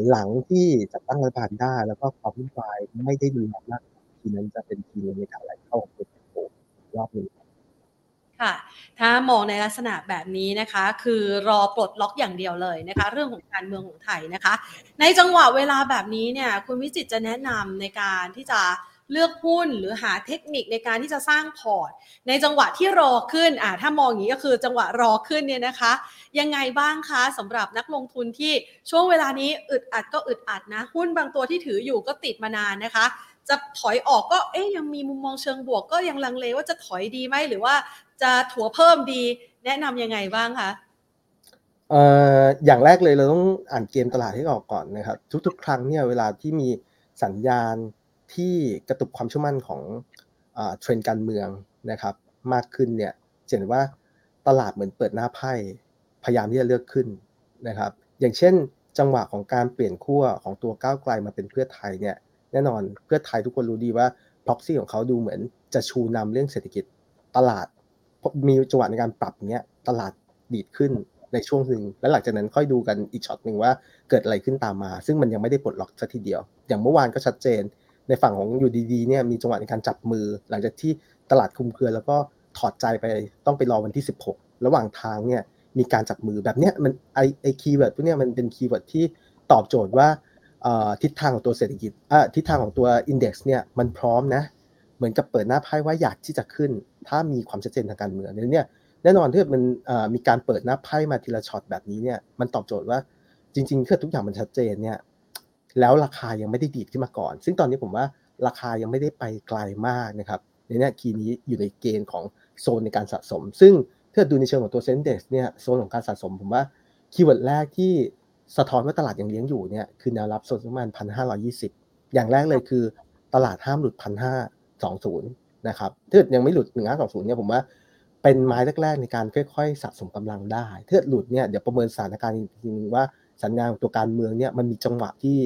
หลังที่จัดตั้งรัฐบาลได้ แล้วก็ความวุ่นวายไม่ได้ดูมาก ทีนั้นจะเป็นทีในการไหลเข้าของตัวโตรอบนึงค่ะ ถ้ามองในลักษณะแบบนี้นะคะ คือรอปลดล็อกอย่างเดียวเลยนะคะ เรื่องของการเมืองของไทยนะคะ ในจังหวะเวลาแบบนี้เนี่ย คุณวิจิตจะแนะนำในการที่จะเลือกหุ้นหรือหาเทคนิคในการที่จะสร้างพอร์ต ในจังหวะที่รอขึ้นอ่าถ้ามองอย่างนี้ก็คือจังหวะรอขึ้นเนี่ยนะคะ ยังไงบ้างคะสำหรับนักลงทุนที่ช่วงเวลานี้อึดอัดก็อึดอัดนะ หุ้นบางตัวที่ถืออยู่ก็ติดมานานนะคะ จะถอยออกก็เอ๊ยยังมีมุมมองเชิงบวก ก็ยังลังเลว่าจะถอยดีไหมหรือว่าจะถัวเพิ่มดี แนะนํำยังไงบ้างคะเอ่ออย่างแรกเลยเราต้องอ่านเกมตลาดให้ออกก่อนนะครับ ทุก ๆ ครั้งเนี่ยเวลาที่มีสัญญาณที่กระตุกความเชื่อมั่นของเทรนด์การเมืองนะครับ มากขึ้นเนี่ยเห็นว่าตลาดเหมือนเปิดหน้าไพ่พยายามที่จะเลือกขึ้นนะครับ อย่างเช่น จังหวะของการเปลี่ยนขั้วของตัวก้าวไกลมาเป็นเพื่อไทยเนี่ย แน่นอนเพื่อไทยทุกคนรู้ดีว่า proxy ของเขาดูเหมือนจะชูนำเรื่องเศรษฐกิจตลาดมีจังหวะในการปรับเนี้ยตลาดดีดขึ้นในช่วงหนึ่งแล้วหลังจากนั้นค่อยดูกันอีกช็อตหนึ่งว่าเกิดอะไรขึ้นตามมา ซึ่งมันยังไม่ได้ปลดล็อกสักทีเดียว อย่างเมื่อวานก็ชัดเจน ในฝั่งของอยู่ดีๆเนี่ยมีจังหวะในการจับมือ หลังจากที่ตลาดคลุมเครือแล้วก็ถอดใจไปต้องไปรอวันที่ 16 ระหว่างทางเนี่ยมีการจับมือแบบเนี้ยมันไอ้ไอ้ keyword พวกเนี้ยมันเป็น keyword ที่ตอบโจทย์ว่า ทิศทางของตัวเศรษฐกิจทิศทางของตัว index เนี่ยมันพร้อมนะ เหมือนกับเปิดหน้าไพ่ว่าอยากที่จะขึ้น ถ้ามีความชัดเจนทางการเมืองเนี่ยแน่นอนที่มันมีการเปิดหน้าไพ่มาทีละช็อตแบบนี้เนี่ยมันตอบโจทย์ว่าจริงๆคือทุกอย่างมันชัดเจนเนี่ยแล้วราคายังไม่ได้ดีดขึ้นมาก่อน ซึ่งตอนนี้ผมว่าราคายังไม่ได้ไปไกลมากนะครับในนี้ key นี้อยู่ในเกณฑ์ของโซนในการสะสม ซึ่งถ้าดูในเชิงของตัว SET Index เนี่ยโซนของการสะสมผมว่า keyword แรกที่ สะท้อนว่าตลาดยังเลี้ยงอยู่เนี่ยคือแนวรับโซนประมาณพันห้าร้อยยี่สิบอย่างแรกเลยคือตลาดห้ามหลุดพันห้าสองศูนย์นะครับถ้ายังไม่หลุดหนึ่งห้าสองศูนย์เนี่ยผมว่าเป็นไม้แรกๆในการค่อยๆสะสมกำลังได้ถ้าหลุดเนี่ยเดี๋ยวประเมินสถานการณ์จริงๆว่าสัญญาณตัวการเมืองเนี่ยมันมีจังหวะที่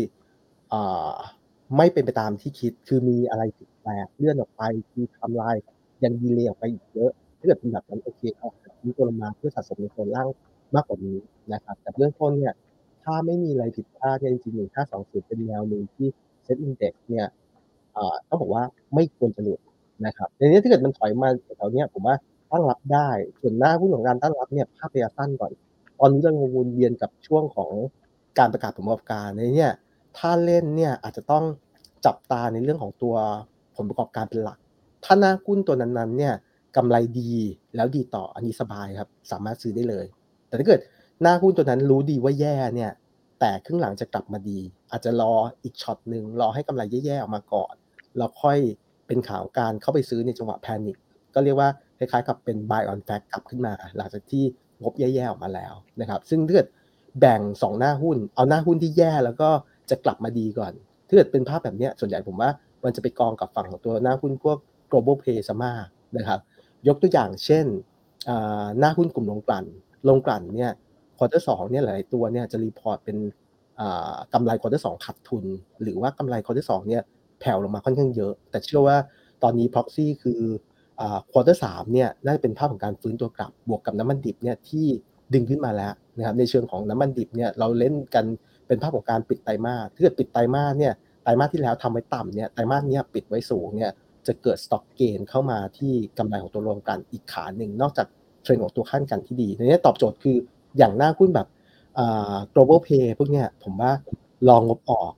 ไม่เป็นไปตามที่คิด คือมีอะไรผิดแปลกเลื่อนออกไปมีทำลายยังดีเลยออกไปอีกเยอะถ้าเกิดเป็นแบบนั้นโอเคเอามีตัวลงมาเพื่อสะสมในโซนล่างมากกว่านี้นะครับ แต่เรื่องต้นเนี่ย ถ้าไม่มีอะไรผิดพลาดเนี่ยจริงๆหนึ่งห้าสองศูนย์เป็นแนวหนึ่งที่เซ็ตอินเด็กซ์เนี่ยต้องบอกว่าไม่ควรจะหลุดนะครับในนี้ถ้าเกิดมันถอยมาแถวนี้ผมว่าตั้งรับได้ ส่วนหน้าหุ้นของการตั้งรับเนี่ยภาพระยะสั้นก่อน ตอนนี้เราวนเวียนกับช่วงของการประกาศผลประกอบการในนี้ถ้าเล่นเนี่ยอาจจะต้องจับตาในเรื่องของตัวผลประกอบการเป็นหลัก ถ้าหน้าหุ้นตัวนั้นๆเนี่ยกำไรดีแล้วดีต่ออันนี้สบายครับ สามารถซื้อได้เลย แต่ถ้าเกิด หน้าหุ้นตัวนั้นรู้ดีว่าแย่เนี่ย แต่ครึ่งหลังจะกลับมาดี อาจจะรออีกช็อตหนึ่งรอให้กำไรแย่ๆออกมาก่อนแล้วค่อยเป็นข่าวการเข้าไปซื้อในจังหวะแพนิคก็เรียกว่าคล้ายๆกับเป็น buy on fact กลับขึ้นมา หลังจากที่งบแย่ๆออกมาแล้วนะครับ ซึ่งถ้าเกิดแบ่ง 2 หน้าหุ้น เอาหน้าหุ้นที่แย่แล้วก็จะกลับมาดีก่อนถ้าเกิดเป็นภาพแบบนี้ส่วนใหญ่ผมว่ามันจะไปกองกับฝั่งของตัวหน้าหุ้นพวก global pay ซะมากนะครับ ยกตัวอย่างเช่นหน้าหุ้นกลุ่มโรงกลั่นโรงกลั่นเนี่ย quarter สองเนี่ยหลายตัวเนี่ยจะ report เป็นกำไร quarter สองขาดทุน หรือว่ากำไร quarter สองเนี่ยแผ่วลงมาค่อนข้างเยอะ แต่เชื่อว่าตอนนี้ proxy คือ quarter สามเนี่ยน่าจะเป็นภาพของการฟื้นตัวกลับบวกกับน้ำมันดิบเนี่ยที่ดึงขึ้นมาแล้วนะครับในเชิงของน้ำมันดิบเนี่ยเราเล่นกันเป็นภาพของการปิดไตรมาสถ้าเกิดปิดไตรมาสเนี่ยไตรมาสที่แล้วทำไว้ต่ำเนี่ยไตรมาสนี้ปิดไว้สูงเนี่ยจะเกิด stock gain เข้ามาที่กำไรของตัวโรงกลั่นอีกขาหนึ่งนอกจากเทรนด์ของตัวค่าการกลั่นที่ดีในนี้ตอบโจทย์คือ อย่างหน้าหุ้นแบบ global play พวกเนี้ยผมว่ารองบออก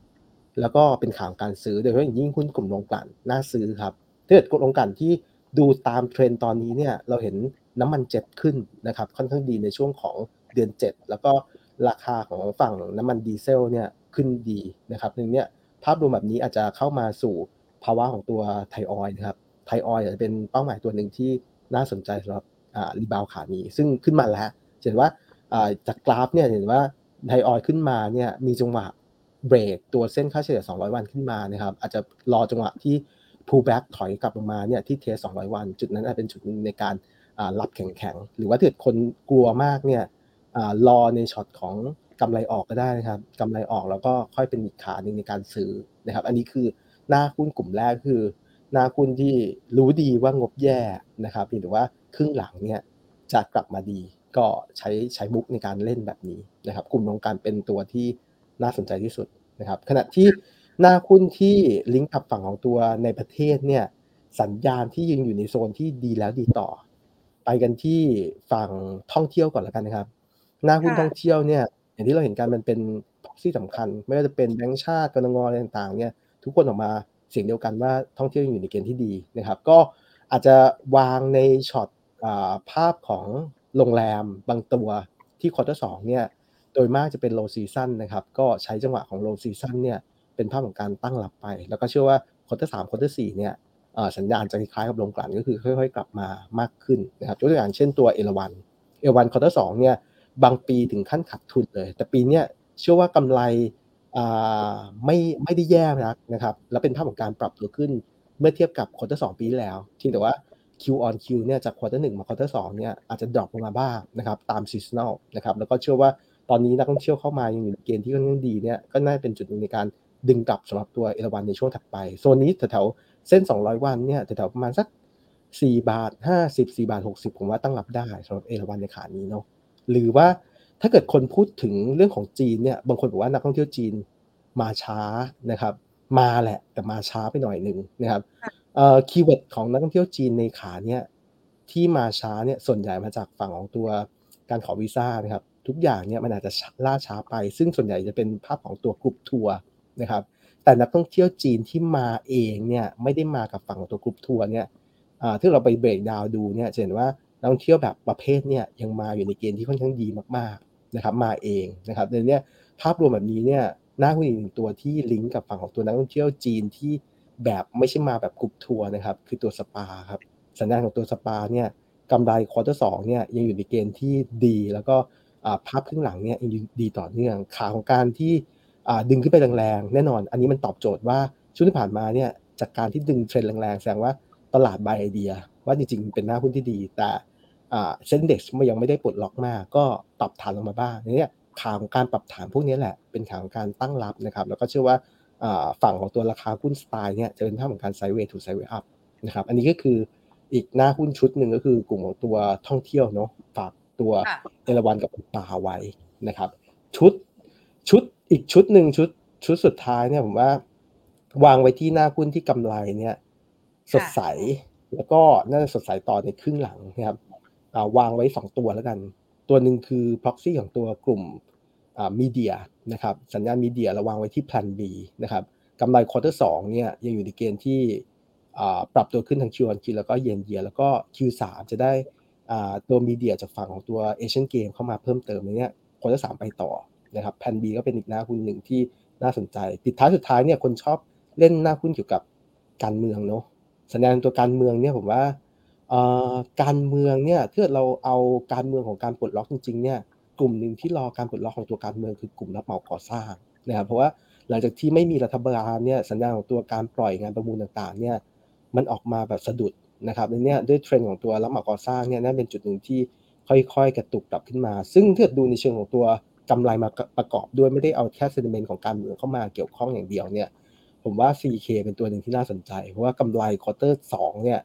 แล้วก็เป็นข่าวการซื้อโดยเฉพาะอย่างยิ่งหุ้นกลุ่มโรงกลั่นน่าซื้อครับถ้าเกิดโรงกลั่นที่ดูตามเทรนด์ตอนนี้เนี่ยเราเห็นน้ำมันเจ็ตขึ้นนะครับค่อนข้างดีในช่วงของเดือน 7 แล้วก็ราคาของฝั่งน้ำมันดีเซลเนี่ยขึ้นดีนะครับนึงเนี่ยภาพรวมแบบนี้อาจจะเข้ามาสู่ภาวะของตัวไทยออยล์นะครับไทยออยล์อาจจะเป็นเป้าหมายตัวหนึ่งที่น่าสนใจสำหรับ rebound ขานี้ ซึ่งขึ้นมาแล้วเห็นว่า จากกราฟเนี่ยเห็นว่าไทยออยล์ขึ้นมาเนี่ยมีจังหวะเบรกตัวเส้นค่าเฉลี่ย 200 วันขึ้นมานะครับอาจจะรอจังหวะที่ pullback ถอยกลับลงมาเนี่ยที่ test 200 วัน จุดนั้นอาจเป็นจุดในการรับแข็งๆ หรือว่าถ้าเกิดคนกลัวมากเนี่ยรอในช็อตของกำไรออกก็ได้นะครับกำไรออกแล้วก็ค่อยเป็นอีกขาหนึ่งในการซื้อนะครับ อันนี้คือหน้าหุ้นกลุ่มแรกคือ หน้าหุ้นที่รู้ดีว่างบแย่นะครับหรือว่าครึ่งหลังเนี่ยจะกลับมาดี ก็ใช้ใช้มุกในการเล่นแบบนี้นะครับ กลุ่มโรงการเป็นตัวที่น่าสนใจที่สุดนะครับ ขณะที่หน้าหุ้นที่ลิงก์กับฝั่งของตัวในประเทศเนี่ยสัญญาณที่ยังอยู่ในโซนที่ดีแล้วดีต่อ ไปกันที่ฝั่งท่องเที่ยวก่อนแล้วกันนะครับ หน้าหุ้นท่องเที่ยวเนี่ย อย่างที่เราเห็นกันมันเป็น proxy สำคัญ ไม่ว่าจะเป็นแบงก์ชาติกนง.อะไรต่างๆเนี่ยทุกคนออกมาเสียงเดียวกันว่าท่องเที่ยวยังอยู่ในเกณฑ์ที่ดีนะครับ ก็อาจจะวางในช็อตภาพของ โรงแรมบางตัวที่ quarter สองเนี่ยโดยมากจะเป็น low season นะครับก็ใช้จังหวะของ low season เนี่ยเป็นภาพของการตั้งรับไป แล้วก็เชื่อว่า quarter สาม quarter สี่เนี่ยสัญญาณจะคล้ายกับโรงกลั่นก็คือค่อยๆ กลับมามากขึ้นนะครับยกตัวอย่างเช่นตัวเอราวันเอราวัน quarter สองเนี่ยบางปีถึงขั้นขาดทุนเลย แต่ปีนี้เชื่อว่ากำไรไม่ไม่ได้แย่นักนะครับ แล้วเป็นภาพของการปรับตัวขึ้น เมื่อเทียบกับ quarter สองปีแล้ว ที่แต่ว่า Q on Q เนี่ยจาก quarter หนึ่งมา quarter สองเนี่ยอาจจะ drop ลงมาบ้างนะครับตาม seasonal นะครับแล้วก็เชื่อว่าตอนนี้นักท่องเที่ยวเข้ามายังอยู่ในเกณฑ์ที่ค่อนข้างดีเนี่ยก็น่าเป็นจุดหนึ่งในการดึงกลับสำหรับตัวเอราวันในช่วงถัดไปโซนนี้แถวๆเส้น 200 วันเนี่ยแถวๆประมาณสัก 4 บาท 50 4 บาท 60 ผมว่าตั้งรับได้สำหรับเอราวันในขานี้เนาะหรือว่าถ้าเกิดคนพูดถึงเรื่องของจีนเนี่ยบางคนบอกว่านักท่องเที่ยวจีนมาช้านะครับ มาแหละแต่มาช้าไปหน่อยหนึ่งนะครับ keyword ของนักท่องเที่ยวจีนในขาเนี่ยที่มาช้าเนี่ยส่วนใหญ่มาจากฝั่งของตัวการขอวีซ่านะครับทุกอย่างเนี่ยมันอาจจะล่าช้าไป ซึ่งส่วนใหญ่จะเป็นภาพของตัวกรุ๊ปทัวร์นะครับแต่นักท่องเที่ยวจีนที่มาเองเนี่ยไม่ได้มากับฝั่งของตัวกรุ๊ปทัวร์เนี่ยถ้าเราไป breakdown ดูเนี่ยจะเห็นว่านักท่องเที่ยวแบบประเภทเนี่ยยังมาอยู่ในเกณฑ์ที่ค่อนข้างดีมากๆนะครับมาเองนะครับในนี้ภาพรวมแบบนี้เนี่ยน่าหุ้นอีกหนึ่งตัวที่ลิงก์กับฝั่งของตัวนักท่องเที่ยวจีนที่ แบบไม่ใช่มาแบบกรุ๊ปทัวร์นะครับ คือตัวสปาครับ สัญญาณของตัวสปาเนี่ยกำไร quarter สองเนี่ยยังอยู่ในเกณฑ์ที่ดี แล้วก็ภาพข้างหลังเนี่ยยังดีต่อเนื่องขาของการที่ดึงขึ้นไปแรงๆ แน่นอน อันนี้มันตอบโจทย์ว่าช่วงที่ผ่านมาเนี่ยจากการที่ดึงเทรนด์แรงๆแสดงว่าตลาด buy idea ว่าจริงๆ เป็นหน้าหุ้นที่ดี แต่ SET Index มันยังไม่ได้ปลดล็อกมาก ก็ปรับฐานลงมาบ้างนี่ข่าวของการปรับฐานพวกนี้แหละ เป็นข่าวของการตั้งรับนะครับ แล้วก็เชื่อว่า ฝั่งของตัวราคาหุ้นสไตล์เนี่ยจะเป็นภาพของการไซเวย์ถูไซเวย์อัพนะครับอันนี้ก็คืออีกหน้าหุ้นชุดหนึ่งก็คือกลุ่มของตัวท่องเที่ยวเนาะฝากตัวเอราวันกับปาไว้นะครับ ชุดชุดอีกชุดหนึ่งชุดชุดสุดท้ายเนี่ยผมว่าวางไว้ที่หน้าหุ้นที่กำไรเนี่ย สดใสแล้วก็น่าจะสดใสต่อในครึ่งหลังนะครับวางไว้สองตัวแล้วกัน ตัวหนึ่งคือ proxy ของตัวกลุ่ม media นะครับสัญญาณ media เราวางไว้ที่ Plan B นะครับกำไร quarter สองเนี่ยยังอยู่ในเกณฑ์ที่ปรับตัวขึ้นทาง Q on Q แล้วก็เยนเยียแล้วก็ Q3 จะได้ตัว media จากฝั่งของตัว Asian Games เข้ามาเพิ่มเติมในนี้ quarter สามไปต่อนะครับ Plan B ก็เป็นอีกหน้าหุ้นหนึ่งที่น่าสนใจ ปิดท้ายสุดท้ายเนี่ยคนชอบเล่นหน้าหุ้นเกี่ยวกับการเมืองเนาะสัญญาณตัวการเมืองเนี่ยผมว่าการเมืองเนี่ยถ้าเราเอาการเมืองของการปลดล็อกจริงๆเนี่ย กลุ่มหนึ่งที่รอการปลดล็อกของตัวการเมืองคือกลุ่มรับเหมาก่อสร้างนะครับเพราะว่าหลังจากที่ไม่มีรัฐบาลเนี่ยสัญญาของตัวการปล่อยงานประมูลต่างๆเนี่ยมันออกมาแบบสะดุดนะครับในนี้ด้วยเทรนด์ของตัวรับเหมาก่อสร้างเนี่ยนั่นเป็นจุดหนึ่งที่ค่อยๆ กระตุกกลับขึ้นมา ซึ่งถ้าดูในเชิงของตัวกำไรมาประกอบด้วยไม่ได้เอาแค่ sentiment ของการเมืองเข้ามาเกี่ยวข้องอย่างเดียวเนี่ยผมว่า CK เป็นตัวหนึ่งที่น่าสนใจ เพราะว่ากำไร quarter สองเนี่ย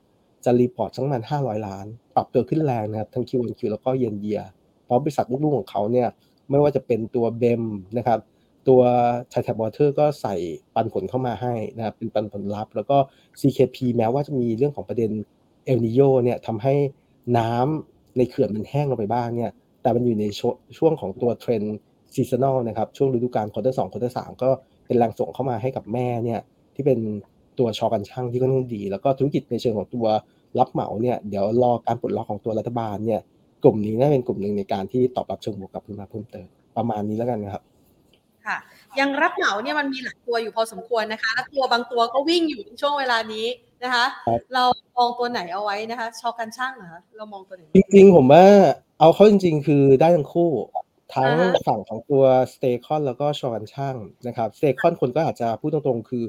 จะ report สักประมาณ500 ล้าน ปรับตัวขึ้นแรงนะครับทั้ง Q1Q แล้วก็เยนเยียเพราะบริษัทลูกๆของเขาเนี่ยไม่ว่าจะเป็นตัว BEM นะครับตัว Thai Tap Water ก็ใส่ปันผลเข้ามาให้นะครับเป็นปันผลรับแล้วก็ CKP แม้ว่าจะมีเรื่องของประเด็นเอลนีโญเนี่ยทำให้น้ำในเขื่อนมันแห้งลงไปบ้างเนี่ยแต่มันอยู่ในช่วงของตัว trend seasonal นะครับช่วงฤดูกาล quarter สอง quarter สามก็เป็นแรงส่งเข้ามาให้กับแม่เนี่ยที่เป็นตัวชอกันช่างที่ค่อนข้างดี แล้วก็ธุรกิจในเชิงของตัวรับเหมาเนี่ยเดี๋ยวรอการปลดล็อกของตัวรัฐบาลเนี่ย กลุ่มนี้น่าเป็นกลุ่มหนึ่งในการที่ตอบรับเชิงบวกกับขึ้นมาเพิ่มเติมประมาณนี้แล้วกันนะครับค่ะ ยังรับเหมาเนี่ยมันมีหลายตัวอยู่พอสมควรนะคะแล้วตัวบางตัวก็วิ่งอยู่ในช่วงเวลานี้นะคะ เรามองตัวไหนเอาไว้นะคะ ชอกันช่างเหรอเรามองตัวไหนจริงๆ ผมว่าเอาเข้าจริง ๆ คือได้ทั้งคู่ทั้งฝั่งของตัวSTECON แล้วก็ ช.การช่างนะครับ STECON คนก็อาจจะพูดตรงๆ คือ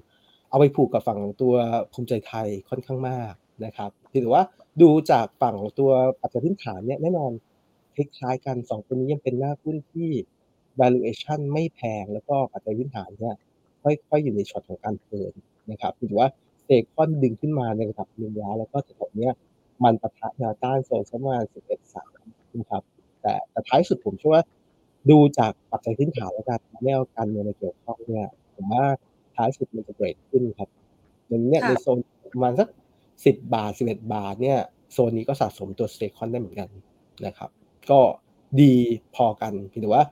เอาไปผูกกับฝั่งของตัวภูมิใจไทยค่อนข้างมากนะครับถือว่าดูจากฝั่งของตัวปัจจัยพื้นฐานเนี่ยแน่นอนคล้ายๆกันสองตัวนี้ยังเป็นหน้าหุ้นที่ valuation ไม่แพงแล้วก็ปัจจัยพื้นฐานเนี่ยค่อยๆอยู่ในช็อตของการ turn นะครับถือว่า STECON ดึงขึ้นมาในระดับหนึ่งแล้วแล้วก็แถวเนี้ยมันปะทะแนวต้านโซนประมาณ11 3นะครับแต่แต่ท้ายสุดผมเชื่อว่าดูจากปัจจัยพื้นฐานแล้วกันไม่เอาการเมืองมาเกี่ยวข้องเนี่ย ผมว่าท้ายสุดมันจะเบรกขึ้นครับอย่างเนี้ยในโซนประมาณสัก สิบบาทสิบเอ็ดบาทเนี่ยโซนนี้ก็สะสมตัวสเตคอนได้เหมือนกันนะครับ ก็ดีพอกันเพียงแต่ว่า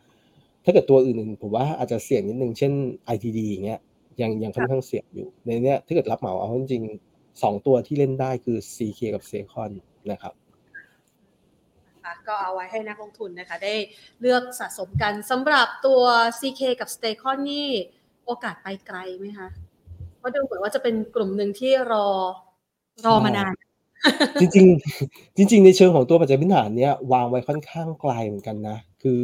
ถ้าเกิดตัวอื่นๆผมว่าอาจจะเสี่ยงนิดนึงเช่น ITD อย่างเงี้ยยังยังค่อนข้างเสี่ยงอยู่ ในเนี้ยถ้าเกิดรับเหมาเอาจริงสองตัวที่เล่นได้คือ CK กับเซคอนนะครับก็เอาไว้ให้นักลงทุนนะคะ ได้เลือกสะสมกันสำหรับตัว CK กับ s t a คอนนี่โอกาสไปไกลไหมคะเพราะดูเหมือนว่าจะเป็นกลุ่มหนึ่งที่รอ รอมานาน จริงๆจริง ๆ ในเชิงของตัวปัจจัยพื้นฐานเนี้ยวางไว้ค่อนข้างไกลเหมือนกันนะ คือ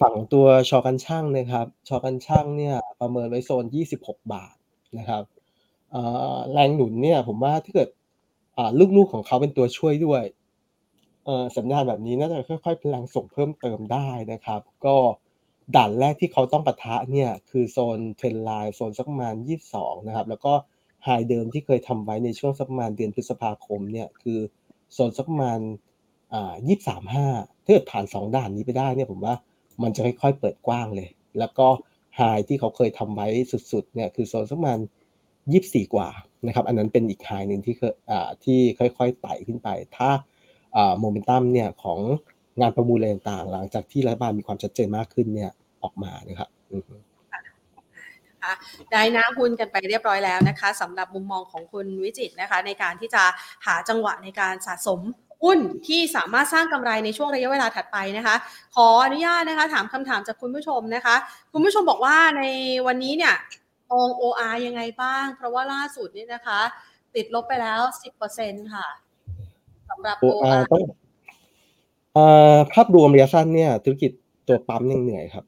ฝั่งตัวชอกันช่างนะครับ ชอกันช่างเนี่ย ประเมินไว้โซน 26 บาทนะครับแรงหนุนเนี่ยผมว่าถ้าเกิดลูกๆของเขาเป็นตัวช่วยด้วยสัญญาณแบบนี้น่าจะค่อยๆพลังส่งเพิ่มเติมได้นะครับ ก็ด่านแรกที่เขาต้องปะทะเนี่ยคือโซนเทรนไลน์โซนสักประมาณ22 นะครับ แล้วก็ ไฮเดิมที่เคยทำไว้ในช่วงสักประมาณเดือนพฤษภาคมเนี่ยคือโซนสักประมาณอ่า23.5ถ้าเกิดผ่าน 2 ด่านนี้ไปได้เนี่ยผมว่ามันจะค่อยๆเปิดกว้างเลย แล้วก็ไฮที่เขาเคยทำไว้สุดๆเนี่ยคือโซนสักประมาณ24กว่านะครับอันนั้นเป็นอีกไฮหนึ่งที่เคยอ่าที่ค่อยๆไต่ขึ้นไป ถ้าโมเมนตัมเนี่ยของงานประมูลอะไรต่างๆ หลังจากที่รัฐบาลมีความชัดเจนมากขึ้นเนี่ยออกมานะครับ ได้หน้าหุ้นกันไปเรียบร้อยแล้วนะคะสำหรับมุมมองของคุณวิจิตนะคะในการที่จะหาจังหวะในการสะสมหุ้นที่สามารถสร้างกำไรในช่วงระยะเวลาถัดไปนะคะ ขออนุญาตนะคะ ถามคำถามจากคุณผู้ชมนะคะ คุณผู้ชมบอกว่าในวันนี้เนี่ยมอง OR ยังไงบ้าง เพราะว่าล่าสุดนี่นะคะ ติดลบไปแล้ว 10%ค่ะสำหรับ OR ต้องภาพรวมระยะสั้นเนี่ย ธุรกิจตัวปั๊มยังเหนื่อยครับ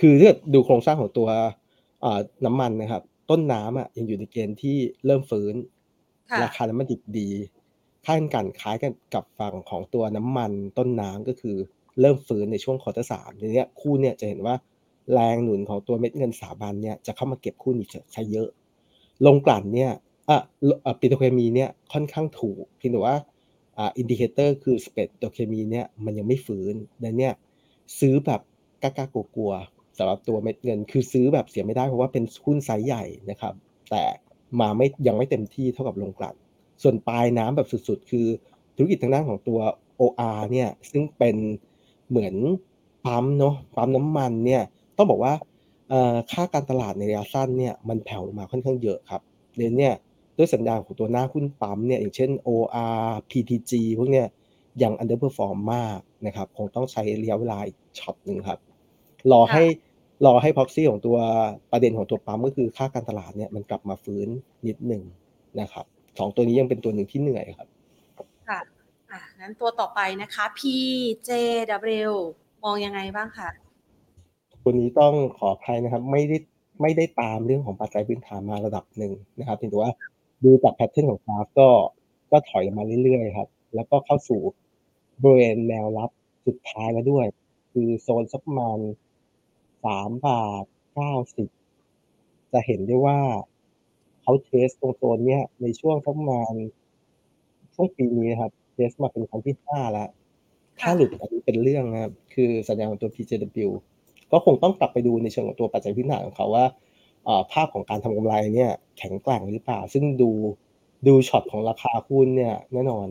คือถ้าดูโครงสร้างของตัว น้ำมันนะครับ ต้นน้ำอะยังอยู่ในเกณฑ์ที่เริ่มฟื้น ราคาน้ำมันดิบดีคล้ายกันคล้ายกันกับฝั่งของตัวน้ำมันต้นน้ำก็คือเริ่มฟื้นในช่วง quarter สามทีนี้คู่เนี่ยจะเห็นว่าแรงหนุนของตัวเม็ดเงินสถาบันเนี่ยจะเข้ามาเก็บคู่นี้ซะเยอะ โรงกลั่นเนี่ยอะปิโตรเคมีเนี่ยค่อนข้างถูกเพียงแต่ว่าอ่า indicator คือ spread ปิโตรเคมีเนี่ยมันยังไม่ฟื้นดังนี้ซื้อแบบกล้ากลัว สำหรับตัวเม็ดเงินคือซื้อแบบเสียไม่ได้เพราะว่าเป็นหุ้นไซส์ใหญ่นะครับ แต่มาไม่ยังไม่เต็มที่เท่ากับลงกลั่นส่วนปลายน้ำแบบสุดๆ คือธุรกิจทางด้านของตัว OR เนี่ยซึ่งเป็นเหมือนปั๊มเนาะปั๊มน้ำมันเนี่ยต้องบอกว่าค่าการตลาดในระยะสั้นเนี่ยมันแผ่วลงมาค่อนข้างเยอะครับเดนเนี่ยด้วยสัญญาณของตัวหน้าหุ้นปั๊มเนี่ยอย่างเช่น OR PTG พวกเนี้ยยัง underperform มากนะครับคงต้องใช้ระยะเวลาอีกช็อตหนึ่งครับ รอให้ รอให้พ็อกซี่ของตัวประเด็นของตัวปั๊มก็คือค่าการตลาดเนี่ยมันกลับมาฟื้นนิดหนึ่งนะครับสองตัวนี้ยังเป็นตัวหนึ่งที่เหนื่อยครับค่ะอะงั้นตัวต่อไปนะคะ PJW มองยังไงบ้างคะตัวนี้ต้องขออภัยนะครับ ไม่ได้ไม่ได้ตามเรื่องของปัจจัยพื้นฐานมาระดับหนึ่งนะครับเพียงแต่ว่าดูจากแพทเทิร์นของกราฟก็ก็ถอยมาเรื่อยๆครับ แล้วก็เข้าสู่บริเวณแนวรับสุดท้ายแล้วด้วย คือโซนสักประมาณ สามบาทเก้าสิบจะเห็นได้ว่าเขาเทสตรงโซนเนี้ยในช่วงประมาณช่วงปีนี้นะครับเทสมาเป็นครั้งที่ห้าแล้วถ้าหลุดอันนี้เป็นเรื่องนะครับ คือสัญญาณของตัว PJW ก็คงต้องกลับไปดูในเชิงของตัวปัจจัยพื้นฐานของเขาว่าภาพของการทำกำไรเนี่ย แข็งแกร่งหรือเปล่า ซึ่งดูดูช็อตของราคาหุ้นเนี่ย แน่นอน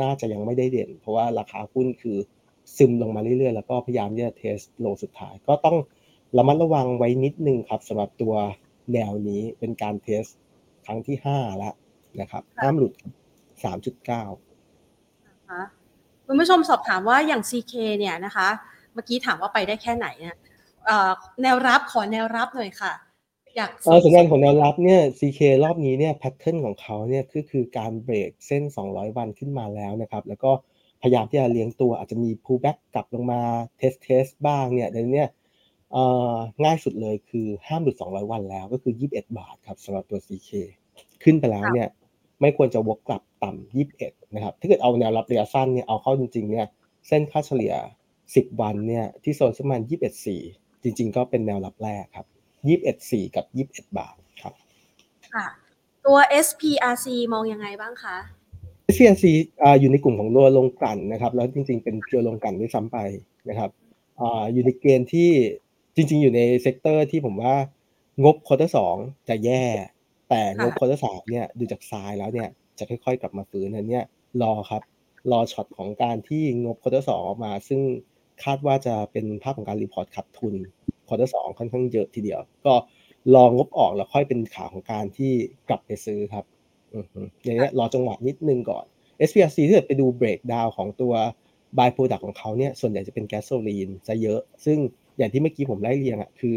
น่าจะยังไม่ได้เด่น เพราะว่าราคาหุ้นคือซึมลงมาเรื่อยๆ แล้วก็พยายามที่จะ test low สุดท้าย ก็ต้อง ระมัดระวังไว้นิดนึงครับสำหรับตัวแนวนี้เป็นการ test ครั้งที่ห้าแล้วนะครับห้ามหลุดสามจุดเก้าคุณผู้ชมสอบถามว่าอย่าง CK เนี่ยนะคะ เมื่อกี้ถามว่าไปได้แค่ไหนเนี่ยแนวรับขอแนวรับหน่อยค่ะ อยากสัญญาณของแนวรับเนี่ย CK รอบนี้เนี่ย pattern ของเขาเนี่ยก็คือการเบรกเส้น 200 วันขึ้นมาแล้วนะครับ แล้วก็พยายามที่จะเลี้ยงตัวอาจจะมี pullback กลับลงมา test test บ้างเนี่ยเดี๋ยวนี้ ง่ายสุดเลยคือห้ามหลุด 200 วันแล้วก็คือ 21 บาทครับสำหรับตัว CK ขึ้นไปแล้วเนี่ยไม่ควรจะวกกลับต่ำ21 นะครับ ถ้าเกิดเอาแนวรับระยะสั้นเนี่ยเอาเข้าจริงๆเนี่ยเส้นค่าเฉลี่ย 10 วันเนี่ยที่โซนประมาณ21.4 จริง ๆ ก็เป็นแนวรับแรกครับยี่สิบเอ็ดสี่กับยี่สิบเอ็ดบาทครับค่ะตัตัว SPRC มองยังไงบ้างคะ SPRC อยู่ในกลุ่มของโรงกลั่นนะครับ แล้วจริง ๆ เป็น pure โรงกลั่นด้วยซ้ำไปนะครับอยู่ในเกณฑ์ที่ จริง ๆ อยู่ใน sector ที่ผมว่างบ quarter สองจะแย่ แต่งบ quarter สามเนี่ยดูจากทรงแล้วเนี่ยจะค่อยๆ กลับมาฟื้นนันเนี่ยรอครับ รอช็อตของการที่งบ quarter สองออกมา ซึ่งคาดว่าจะเป็นภาพของการ report ขาดทุน quarter สองค่อนข้างเยอะทีเดียว ก็รองบออกแล้วค่อยเป็นขาของการที่กลับไปซื้อครับอย่างนี้รอจังหวะนิดนึงก่อน SPRC ถ้าเกิดไปดู breakdown ของตัว by-product ของเขาเนี่ยส่วนใหญ่จะเป็นแก๊สโซลีนจะเยอะ ซึ่ง อย่างที่เมื่อกี้ผมไล่เรียงอะคือ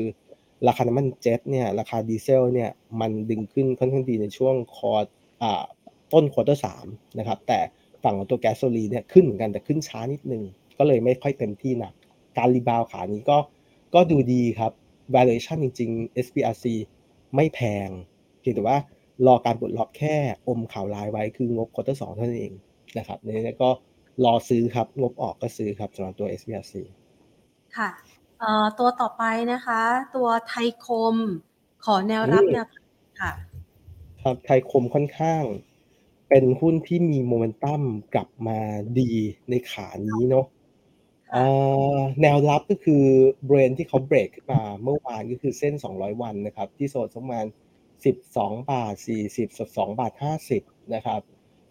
ราคาน้ำมันเจ็ตเนี่ยราคาดีเซลเนี่ยมันดึงขึ้นค่อนข้างดีในช่วงคอร์อ่าต้น quarter สามนะครับแต่ฝั่งของตัวแก๊สโซลีเนี่ยขึ้นเหมือนกันแต่ขึ้นช้านิดนึง ก็เลยไม่ค่อยเต็มที่นักการ rebound ขานี้ก็ก็ดูดีครับ valuation จริง ๆ SPRC ไม่แพงเพียงแต่ว่ารอการปลดล็อกแค่อมข่าวร้ายไว้คืองบ quarter สองเท่านั้นเองนะครับในนี้ก็รอซื้อครับ งบออกก็ซื้อครับสำหรับตัว SPRC ค่ะ ตัวต่อไปนะคะ ตัวไทยคม ขอแนวรับแนวค่ะ ครับไทยคมค่อนข้าง เป็นหุ้นที่มีโมเมนตัมกลับมาดีในขานี้เนาะแนวรับก็คือเบรนที่เขาเบรกขึ้นมาเมื่อวานก็คือเส้น 200 วันนะครับ ที่โซนประมาณ 12 บาท 40 12 บาท 50 นะครับ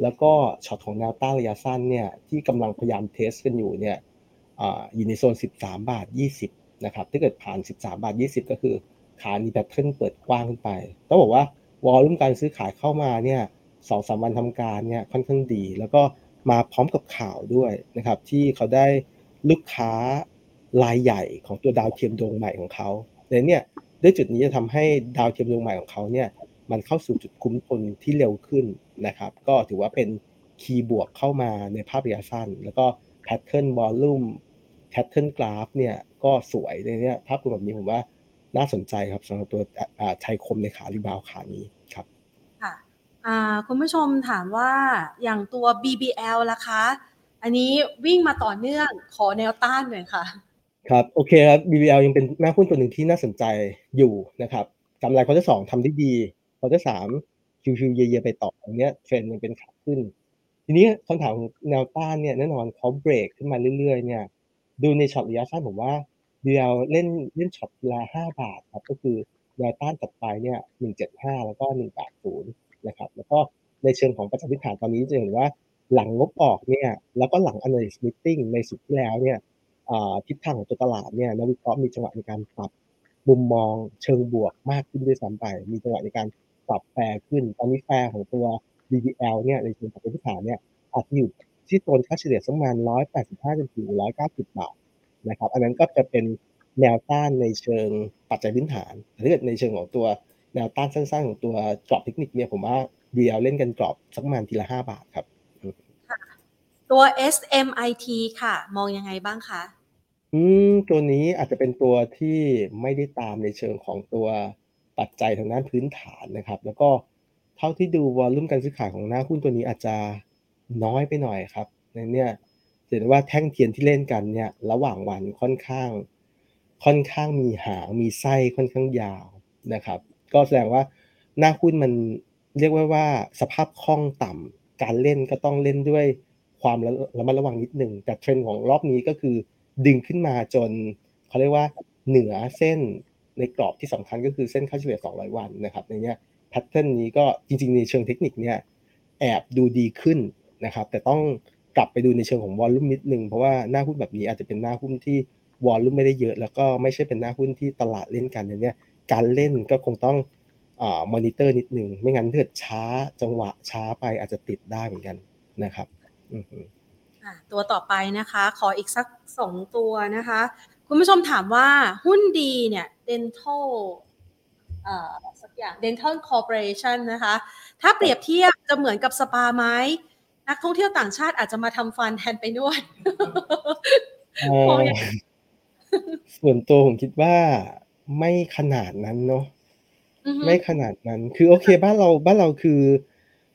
แล้วก็ช็อตของแนวต้านระยะสั้นเนี่ยที่กำลังพยายาม test กันอยู่เนี่ยอยู่ในโซน 13 บาท 20 นะครับถ้าเกิดผ่าน 13 บาท 20 ก็คือขานี้ pattern เปิดกว้างขึ้นไป ต้องบอกว่า volume การซื้อขายเข้ามาเนี่ยสองสามวันทำการเนี่ยค่อนข้างดี แล้วก็มาพร้อมกับข่าวด้วยนะครับที่เขาได้ลูกค้ารายใหญ่ของตัวดาวเทียมดวงใหม่ของเขาเลยเนี่ยด้วยจุดนี้จะทำให้ดาวเทียมดวงใหม่ของเขาเนี่ยมันเข้าสู่จุดคุ้มทุนที่เร็วขึ้นนะครับ ก็ถือว่าเป็น key บวกเข้ามาในภาพระยะสั้น แล้วก็ pattern volume pattern กราฟเนี่ยก็สวยในนี้ภาพรวมแบบนี้ผมว่าน่าสนใจครับสำหรับตัวไทยคมในขา rebound ขานี้ครับค่ะคุณผู้ชมถามว่าอย่างตัว BBL ล่ะคะ อันนี้วิ่งมาต่อเนื่องขอแนวต้านหน่อยค่ะ ครับโอเคครับ BBL ยังเป็นหน้าหุ้นตัวหนึ่งที่น่าสนใจอยู่นะครับกำไร quarter สองทำได้ดี quarter สามชิวๆเยอะๆไปต่ออย่างเงี้ยเทรนด์มันเป็นขาขึ้น ทีนี้คำถามแนวต้านเนี่ยแน่นอนเขาเบรกขึ้นมาเรื่อยๆเนี่ย ดูในช็อตระยะสั้นผมว่าเดียวเล่นเล่นช็อตละห้าบาทครับก็คือแนวต้านตัดไปเนี่ยหนึ่งเจ็ดห้าแล้วก็หนึ่งแปดศูนย์นะครับ แล้วก็ในเชิงของประจันฐานตอนนี้จะเห็นว่าหลังงบออกเนี่ยแล้วก็หลัง analyst meeting ในสุดที่แล้วเนี่ยทิศทางของตัวตลาดเนี่ยนักวิเคราะห์มีจังหวะในการปรับมุมมองเชิงบวกมากขึ้นด้วยซ้ำไป มีจังหวะในการปรับแฟร์ขึ้น ตอนนี้แฟร์ของตัว DDL เนี่ยในเชิงปฏิทินเนี่ยอาจจะอยู่ ที่โซนค่าเฉลี่ยสักประมาณ185จนถึง190 บาทนะครับ อันนั้นก็จะเป็นแนวต้านในเชิงปัจจัยพื้นฐานถ้าเกิดในเชิงของตัวแนวต้านสั้นๆของตัวกรอบเทคนิคเนี่ยผมว่า DL เล่นกันกรอบสักประมาณทีละ 5 บาทครับตัว SMIT ค่ะ มองยังไงบ้างคะอืมตัวนี้อาจจะเป็นตัวที่ไม่ได้ตามในเชิงของตัวปัจจัยทางด้านพื้นฐานนะครับ แล้วก็เท่าที่ดูวอลลุ่มการซื้อขายของหน้าหุ้นตัวนี้อาจจะ น้อยไปหน่อยครับในเนี่ยเห็นว่าแท่งเทียนที่เล่นกันเนี่ย ระหว่างวันค่อนข้าง ค่อนข้างมีหางมีไส้ค่อนข้างยาวนะครับ ก็แสดงว่าหน้าหุ้นมันเรียกว่าว่าสภาพคล่องต่ำการเล่นก็ต้องเล่นด้วยความระมัดระวังนิดหนึ่งแต่เทรนด์ของรอบนี้ก็คือดึงขึ้นมาจนเขาเรียกว่าเหนือเส้นในกรอบที่สำคัญก็คือเส้นค่าเฉลี่ย 200 วันนะครับในเนี้ย pattern นี้ก็จริงๆในเชิงเทคนิคเนี่ยแอบดูดีขึ้น นะครับ แต่ต้องกลับไปดูในเชิงของ volume นิดนึงเพราะว่าหน้าหุ้นแบบนี้อาจจะเป็นหน้าหุ้นที่ volume ไม่ได้เยอะ แล้วก็ไม่ใช่เป็นหน้าหุ้นที่ตลาดเล่นกันอย่างนี้การเล่นก็คงต้องอ่ามอนิเตอร์นิดนึงไม่งั้นถ้าช้าจังหวะช้าไปอาจจะติดได้เหมือนกันนะครับตัวต่อไปนะคะ ขออีกสักสองตัวนะคะ คุณผู้ชมถามว่าหุ้นดีเนี่ย dental เอ่อสักอย่าง dental corporation นะคะ ถ้าเปรียบเทียบจะเหมือนกับสปาไหม นักท่องเที่ยวต่างชาติอาจจะมาทำฟันแทนไปนวดส่วนตัวผมคิดว่าไม่ขนาดนั้นเนาะไม่ขนาดนั้น คือโอเค บ้านเราบ้านเราคือ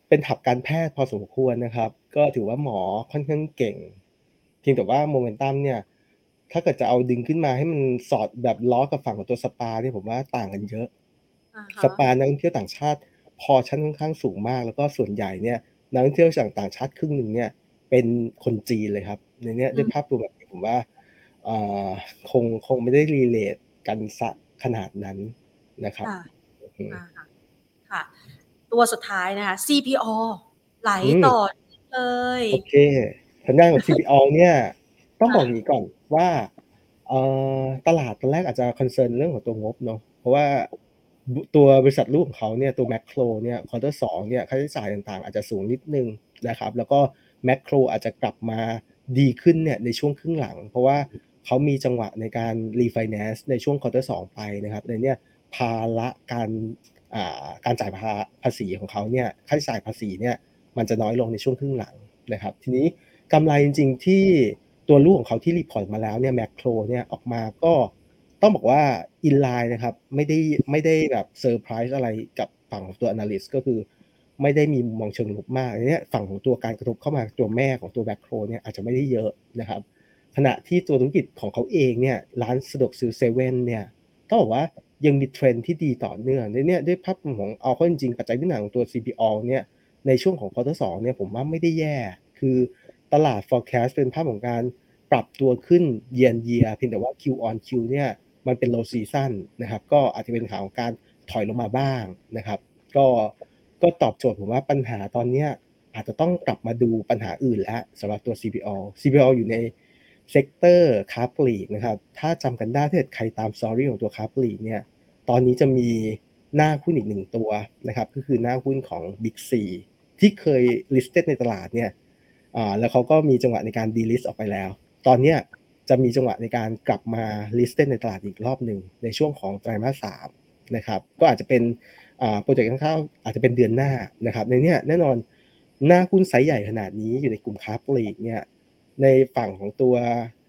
เป็น hub การแพทย์พอสมควรนะครับ ก็ถือว่าหมอค่อนข้างเก่ง เพียงแต่ว่าโมเมนตัมเนี่ย ถ้าเกิดจะเอาดึงขึ้นมาให้มันสอดแบบล้อกับฝั่งของตัวสปาเนี่ยผมว่าต่างกันเยอะ สปานักท่องเที่ยวต่างชาติ พอชั้นค่อนข้างสูงมาก แล้วก็ส่วนใหญ่เนี่ย นักท่องเที่ยวจากต่างชาติครึ่งหนึ่งเนี่ยเป็นคนจีนเลยครับ ในเนี้ยด้วยภาพรวมแบบนี้ผมว่าคงคงไม่ได้ relate กันซะขนาดนั้นนะครับค่ะ ตัวสุดท้ายนะคะ CPALL ไหลต่อเลยโอเคทางด้านของ CPO เนี่ย ต้องบอกอย่างนี้ก่อนว่าตลาดตอนแรกอาจจะ concern เรื่องของตัวงบเนาะเพราะว่า ตัวบริษัทลูกของเขาเนี่ยตัวแมคโครเนี่ย quarter สองเนี่ยค่าใช้จ่ายต่างๆ อาจจะสูงนิดนึงนะครับ แล้วก็แมคโครอาจจะกลับมาดีขึ้นเนี่ยในช่วงครึ่งหลัง เพราะว่าเขามีจังหวะในการรีไฟแนนซ์ในช่วง quarter สองไปนะครับในนี้ภาระการการจ่ายภาษีของเขาเนี่ยค่าใช้จ่ายภาษีเนี่ยมันจะน้อยลงในช่วงครึ่งหลังนะครับ ทีนี้กำไรจริงๆที่ตัวลูกของเขาที่ report มาแล้วเนี่ยแมคโครเนี่ยออกมาก็ ต้องบอกว่า in line นะครับไม่ได้ไม่ได้แบบเซอร์ไพรส์อะไรกับฝั่งของตัว analyst ก็คือ ไม่ได้มีมองเชิงลบมากเนี่ยฝั่งของตัวการกระทบเข้ามาตัวแม่ของตัวแมคโครเนี่ยอาจจะไม่ได้เยอะนะครับ ขณะที่ตัวธุรกิจของเขาเองเนี่ยร้านสะดวกซื้อเซเว่นเนี่ยก็บอกว่ายังมีเทรนที่ดีต่อเนื่องในนี้ด้วยภาพของเอาข้อจริงปัจจัยพื้นฐานของตัว CPALL เนี่ยในช่วงของ quarter สามเนี่ยผมว่าไม่ได้แย่ คือตลาด forecast เป็นภาพของการปรับตัวขึ้นเยียนเยียเพียงแต่ว่า Q on Q เนี่ย มันเป็น low season นะครับ ก็อาจจะเป็นข่าวของการถอยลงมาบ้างนะครับ ก็ก็ตอบโจทย์ผมว่าปัญหาตอนนี้อาจจะต้องกลับมาดูปัญหาอื่นแล้วสำหรับตัว CPO CPO อยู่ในเซกเตอร์คาร์ปลีกนะครับ ถ้าจำกันได้ถ้าเกิดใครตาม story ของตัวค้าปลีกเนี่ย ตอนนี้จะมีหน้าหุ้นอีกหนึ่งตัวนะครับ ก็คือหน้าหุ้นของ Big C ที่เคย listed ในตลาดเนี่ยอ่าแล้วเขาก็มีจังหวะในการ delist ออกไปแล้ว ตอนเนี้ย จะมีจังหวะในการกลับมา listed ในตลาดอีกรอบหนึ่งในช่วงของไตรมาสสามนะครับ ก็อาจจะเป็นproject คร่าวอาจจะเป็นเดือนหน้านะครับ ในนี้แน่นอนหน้าหุ้นไซส์ใหญ่ขนาดนี้อยู่ในกลุ่มค้าปลีกเนี่ยในฝั่งของตัว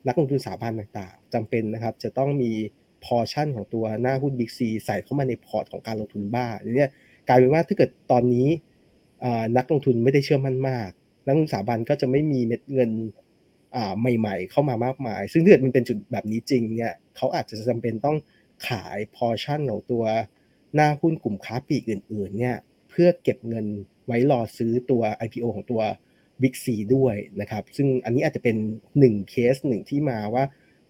นักลงทุนสถาบันต่างๆจำเป็นนะครับจะต้องมีพอชั่นของตัวหน้าหุ้นบิ๊กซีใส่เข้ามาใน port ของการลงทุนบ้างเนี่ยกลายเป็นว่าถ้าเกิดตอนนี้นักลงทุนไม่ได้เชื่อมั่นมาก นักลงทุนสถาบันก็จะไม่มีเม็ดเงิน ใหม่ ๆ เข้ามามากมาย ซึ่งถ้าเกิดมันเป็นจุดแบบนี้จริงเนี่ยเขาอาจจะจำเป็นต้องขายพอชั่นของตัวหน้าหุ้นกลุ่มค้าปลีกอื่น ๆ เนี่ยเพื่อเก็บเงินไว้รอซื้อตัว IPO ของตัว Big C ด้วยนะครับ ซึ่งอันนี้อาจจะเป็นหนึ่งเคสหนึ่งที่มาว่า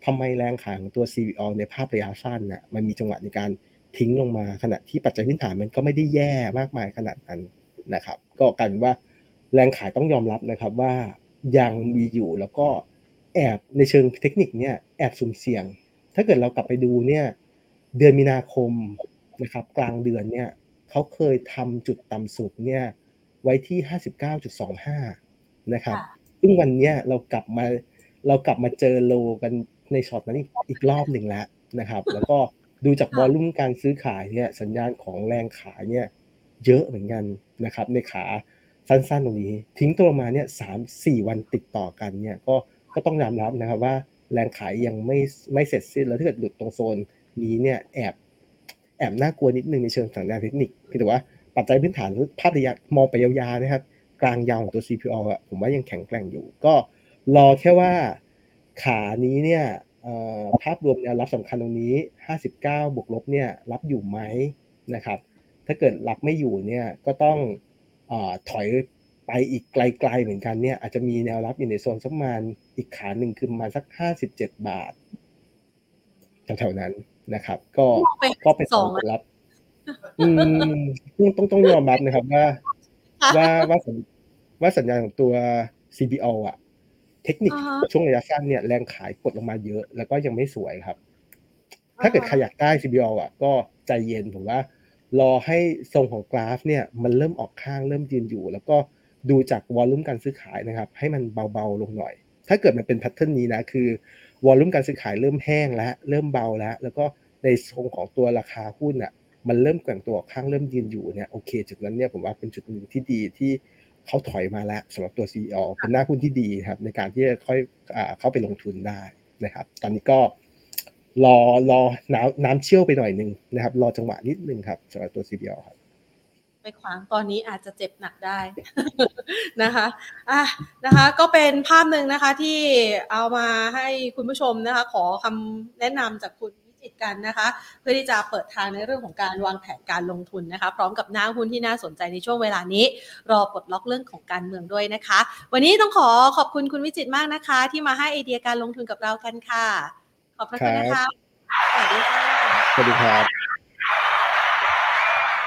ทำไมแรงขายของตัว CVO ในภาพระยะสั้นน่ะมันมีจังหวะในการทิ้งลงมาขณะที่ปัจจัยพื้นฐานมันก็ไม่ได้แย่มากมายขนาดนั้นนะครับ ก็กันว่าแรงขายต้องยอมรับนะครับว่า ยังมีอยู่แล้วก็แอบในเชิงเทคนิคเนี่ยแอบสุ่มเสี่ยง ถ้าเกิดเรากลับไปดูเนี่ยเดือนมีนาคมนะครับกลางเดือนเนี่ยเขาเคยทำจุดต่ำสุดเนี่ยไว้ที่ 59.25 นะครับ ซึ่งวันนี้เรากลับมาเรากลับมาเจอโลกันในช็อตนั้นอีกรอบหนึ่งแล้วนะครับ แล้วก็ดูจากบอลลุ่มการซื้อขายเนี่ยสัญญาณของแรงขายเนี่ยเยอะเหมือนกันนะครับในขา สั้นๆตรงนี้ ทิ้งตัวมาเนี่ยสามสี่วันติดต่อกันเนี่ยก็ก็ต้องยอมรับนะครับว่าแรงขายยังไม่ไม่เสร็จสิ้นแล้วถ้าเกิดหลุดตรงโซนนี้เนี่ยแอบแอบน่ากลัวนิดนึงในเชิงสัญญาณเทคนิคคือแต่ว่าปัจจัยพื้นฐานภาพระยะมองไปยาวๆนะครับ กลางยาวของตัว CPO อะผมว่ายังแข็งแกร่งอยู่ ก็รอแค่ว่าขานี้เนี่ยภาพรวมแนวรับสำคัญตรงนี้ 59 บวกลบเนี่ยรับอยู่ไหมนะครับ ถ้าเกิดรับไม่อยู่เนี่ยก็ต้อง ถอยไปอีกไกลๆเหมือนกันเนี่ยอาจจะมีแนวรับอยู่ในโซนสักประมาณอีกขาหนึ่งคือประมาณสัก57บาทแถวๆนั้นนะครับ ก็ก็เป็นสองรับ อืมต้องต้องยอมรับนะครับว่า ว่าว่าว่าสัญญาณของตัว CBO อะ เทคนิคช่วงระยะสั้นเนี่ยแรงขายกดลงมาเยอะ แล้วก็ยังไม่สวยครับ ถ้าเกิดใครอยากได้ CBO อะ ก็ใจเย็นผมว่า รอให้ทรงของกราฟเนี่ยมันเริ่มออกข้างเริ่มยืนอยู่ แล้วก็ดูจากวอลลุ่มการซื้อขายนะครับให้มันเบาๆลงหน่อย ถ้าเกิดมันเป็นแพทเทิร์นนี้นะคือวอลลุ่มการซื้อขายเริ่มแห้งแล้วเริ่มเบาแล้ว แล้วก็ในทรงของตัวราคาหุ้นอะมันเริ่มแกว่งตัวข้างเริ่มยืนอยู่เนี่ยโอเค จุดนั้นเนี่ยผมว่าเป็นจุดหนึ่งที่ดีที่เขาถอยมาแล้วสำหรับตัว CEO เป็นหน้าหุ้นที่ดีครับในการที่จะค่อยเข้าไปลงทุนได้นะครับ ตอนนี้ก็ รอรอน้ำน้ำเชี่ยวไปหน่อยหนึ่งนะครับ รอจังหวะนิดนึงครับสำหรับตัว CBO ครับไปขวางตอนนี้อาจจะเจ็บหนักได้นะคะอะนะคะ ก็เป็นภาพหนึ่งนะคะที่เอามาให้คุณผู้ชมนะคะ ขอคำแนะนำจากคุณวิจิตกันนะคะ เพื่อที่จะเปิดทางในเรื่องของการวางแผนการลงทุนนะคะ พร้อมกับหน้าหุ้นที่น่าสนใจในช่วงเวลานี้ รอปลดล็อกเรื่องของการเมืองด้วยนะคะ วันนี้ต้องขอขอบคุณคุณวิจิตมากนะคะ ที่มาให้ไอเดียการลงทุนกับเรากันค่ะ ขอบพระคุณนะคะสวัสดีค่ะสวัสดีครับ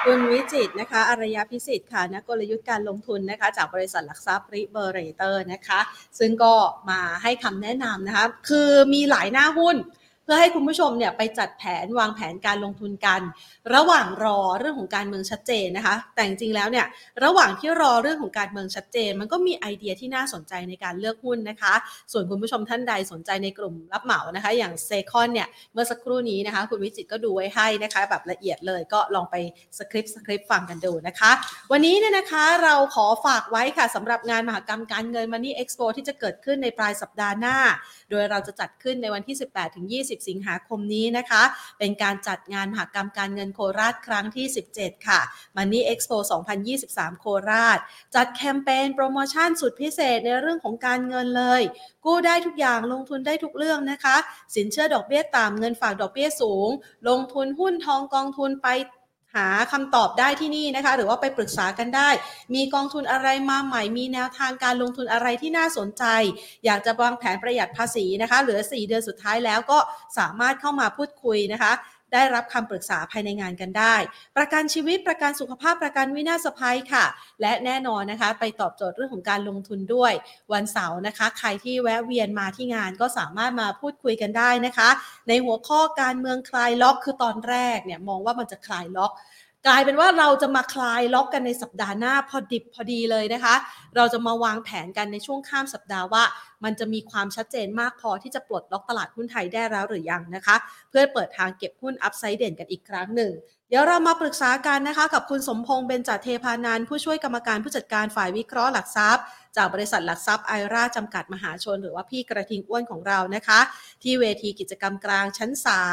คุณวิจิตรนะคะอารยพิสิทธิ์ค่ะนักกลยุทธ์การลงทุนนะคะ จากบริษัทหลักทรัพย์ริเบอร์เรเตอร์นะคะ ซึ่งก็มาให้คำแนะนำนะคะ คือมีหลายหน้าหุ้นเพื่อให้คุณผู้ชมเนี่ยไปจัดแผนวางแผนการลงทุนกัน ระหว่างรอเรื่องของการเมืองชัดเจนนะคะ แต่จริงๆแล้วเนี่ยระหว่างที่รอเรื่องของการเมืองชัดเจน มันก็มีไอเดียที่น่าสนใจในการเลือกหุ้นนะคะ ส่วนคุณผู้ชมท่านใดสนใจในกลุ่มรับเหมานะคะ อย่างเซคอนเนี่ยเมื่อสักครู่นี้นะคะ คุณวิจิตก็ดูไว้ให้นะคะแบบละเอียดเลยก็ลองไปสคริปต์สคริปต์ฟังกันดูนะคะ วันนี้เนี่ยนะคะเราขอฝากไว้ค่ะสำหรับงานมหกรรมการเงิน Money Expo ที่จะเกิดขึ้นในปลายสัปดาห์หน้า โดยเราจะจัดขึ้นในวันที่ 18-20สิงหาคมนี้นะคะ เป็นการจัดงานมหกรรมการเงินโคราชครั้งที่ 17 ค่ะ Money Expo 2023 โคราช จัดแคมเปญโปรโมชั่นสุดพิเศษในเรื่องของการเงินเลย กู้ได้ทุกอย่างลงทุนได้ทุกเรื่องนะคะ สินเชื่อดอกเบี้ยต่ำเงินฝากดอกเบี้ยสูง ลงทุนหุ้นทองกองทุนไป หาคำตอบได้ที่นี่นะคะ หรือว่าไปปรึกษากันได้ มีกองทุนอะไรมาใหม่ มีแนวทางการลงทุนอะไรที่น่าสนใจ อยากจะวางแผนประหยัดภาษีนะคะ เหลือ 4 เดือนสุดท้ายแล้วก็สามารถเข้ามาพูดคุยนะคะ ได้รับคำปรึกษาภายในงานกันได้ ประกันชีวิตประกันสุขภาพประกันวินาศภัยค่ะ และแน่นอนนะคะ ไปตอบโจทย์เรื่องของการลงทุนด้วย วันเสาร์นะคะ ใครที่แวะเวียนมาที่งานก็สามารถมาพูดคุยกันได้นะคะ ในหัวข้อการเมืองคลายล็อกคือตอนแรกเนี่ยมองว่ามันจะคลายล็อก กลายเป็นว่าเราจะมาคลายล็อกกันในสัปดาห์หน้าพอดิบพอดีเลยนะคะ เราจะมาวางแผนกันในช่วงข้ามสัปดาห์ว่า มันจะมีความชัดเจนมากพอที่จะปลดล็อกตลาดหุ้นไทยได้แล้วหรือยังนะคะ เพื่อเปิดทางเก็บหุ้นอัพไซด์เด่นกันอีกครั้งหนึ่งเดี๋ยวเรามาปรึกษากันนะคะกับคุณสมพงษ์เบญจเทพานันผู้ช่วยกรรมการผู้จัดการฝ่ายวิเคราะห์หลักทรัพย์ จากบริษัทหลักทรัพย์ไอราจำกัดมหาชน หรือว่าพี่กระทิงอ้วนของเรานะคะ ที่เวทีกิจกรรมกลางชั้น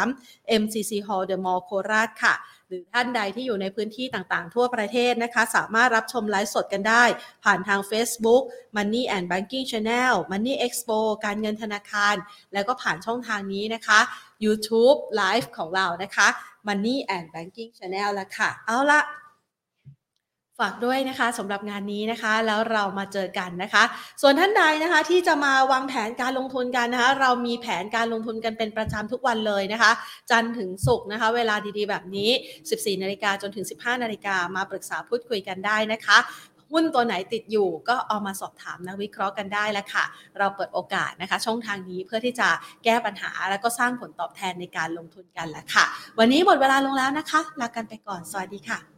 3 MCC Hall The Mall โคราชค่ะ หรือท่านใดที่อยู่ในพื้นที่ต่างๆ ทั่วประเทศนะคะ สามารถรับชมไลฟ์สดกันได้ ผ่านทาง Facebook Money and Banking Channel Money Expo การเงินธนาคาร แล้วก็ผ่านช่องทางนี้นะคะ YouTube Live ของเรานะคะ Money and Banking Channel แล้วค่ะ เอาละ ฝากด้วยนะคะสำหรับงานนี้นะคะ แล้วเรามาเจอกันนะคะ ส่วนท่านใดนะคะที่จะมาวางแผนการลงทุนกันนะคะ เรามีแผนการลงทุนกันเป็นประจำทุกวันเลยนะคะ จันทร์ถึงศุกร์นะคะ เวลาดีๆแบบนี้ 14นาฬิกาจนถึง 15นาฬิกามาปรึกษาพูดคุยกันได้นะคะหุ้นตัวไหนติดอยู่ก็เอามาสอบถามนักวิเคราะห์กันได้แล้วค่ะ เราเปิดโอกาสนะคะ ช่องทางนี้เพื่อที่จะแก้ปัญหาแล้วก็สร้างผลตอบแทนในการลงทุนกันแหละค่ะ วันนี้หมดเวลาลงแล้วนะคะลากันไปก่อนสวัสดีค่ะ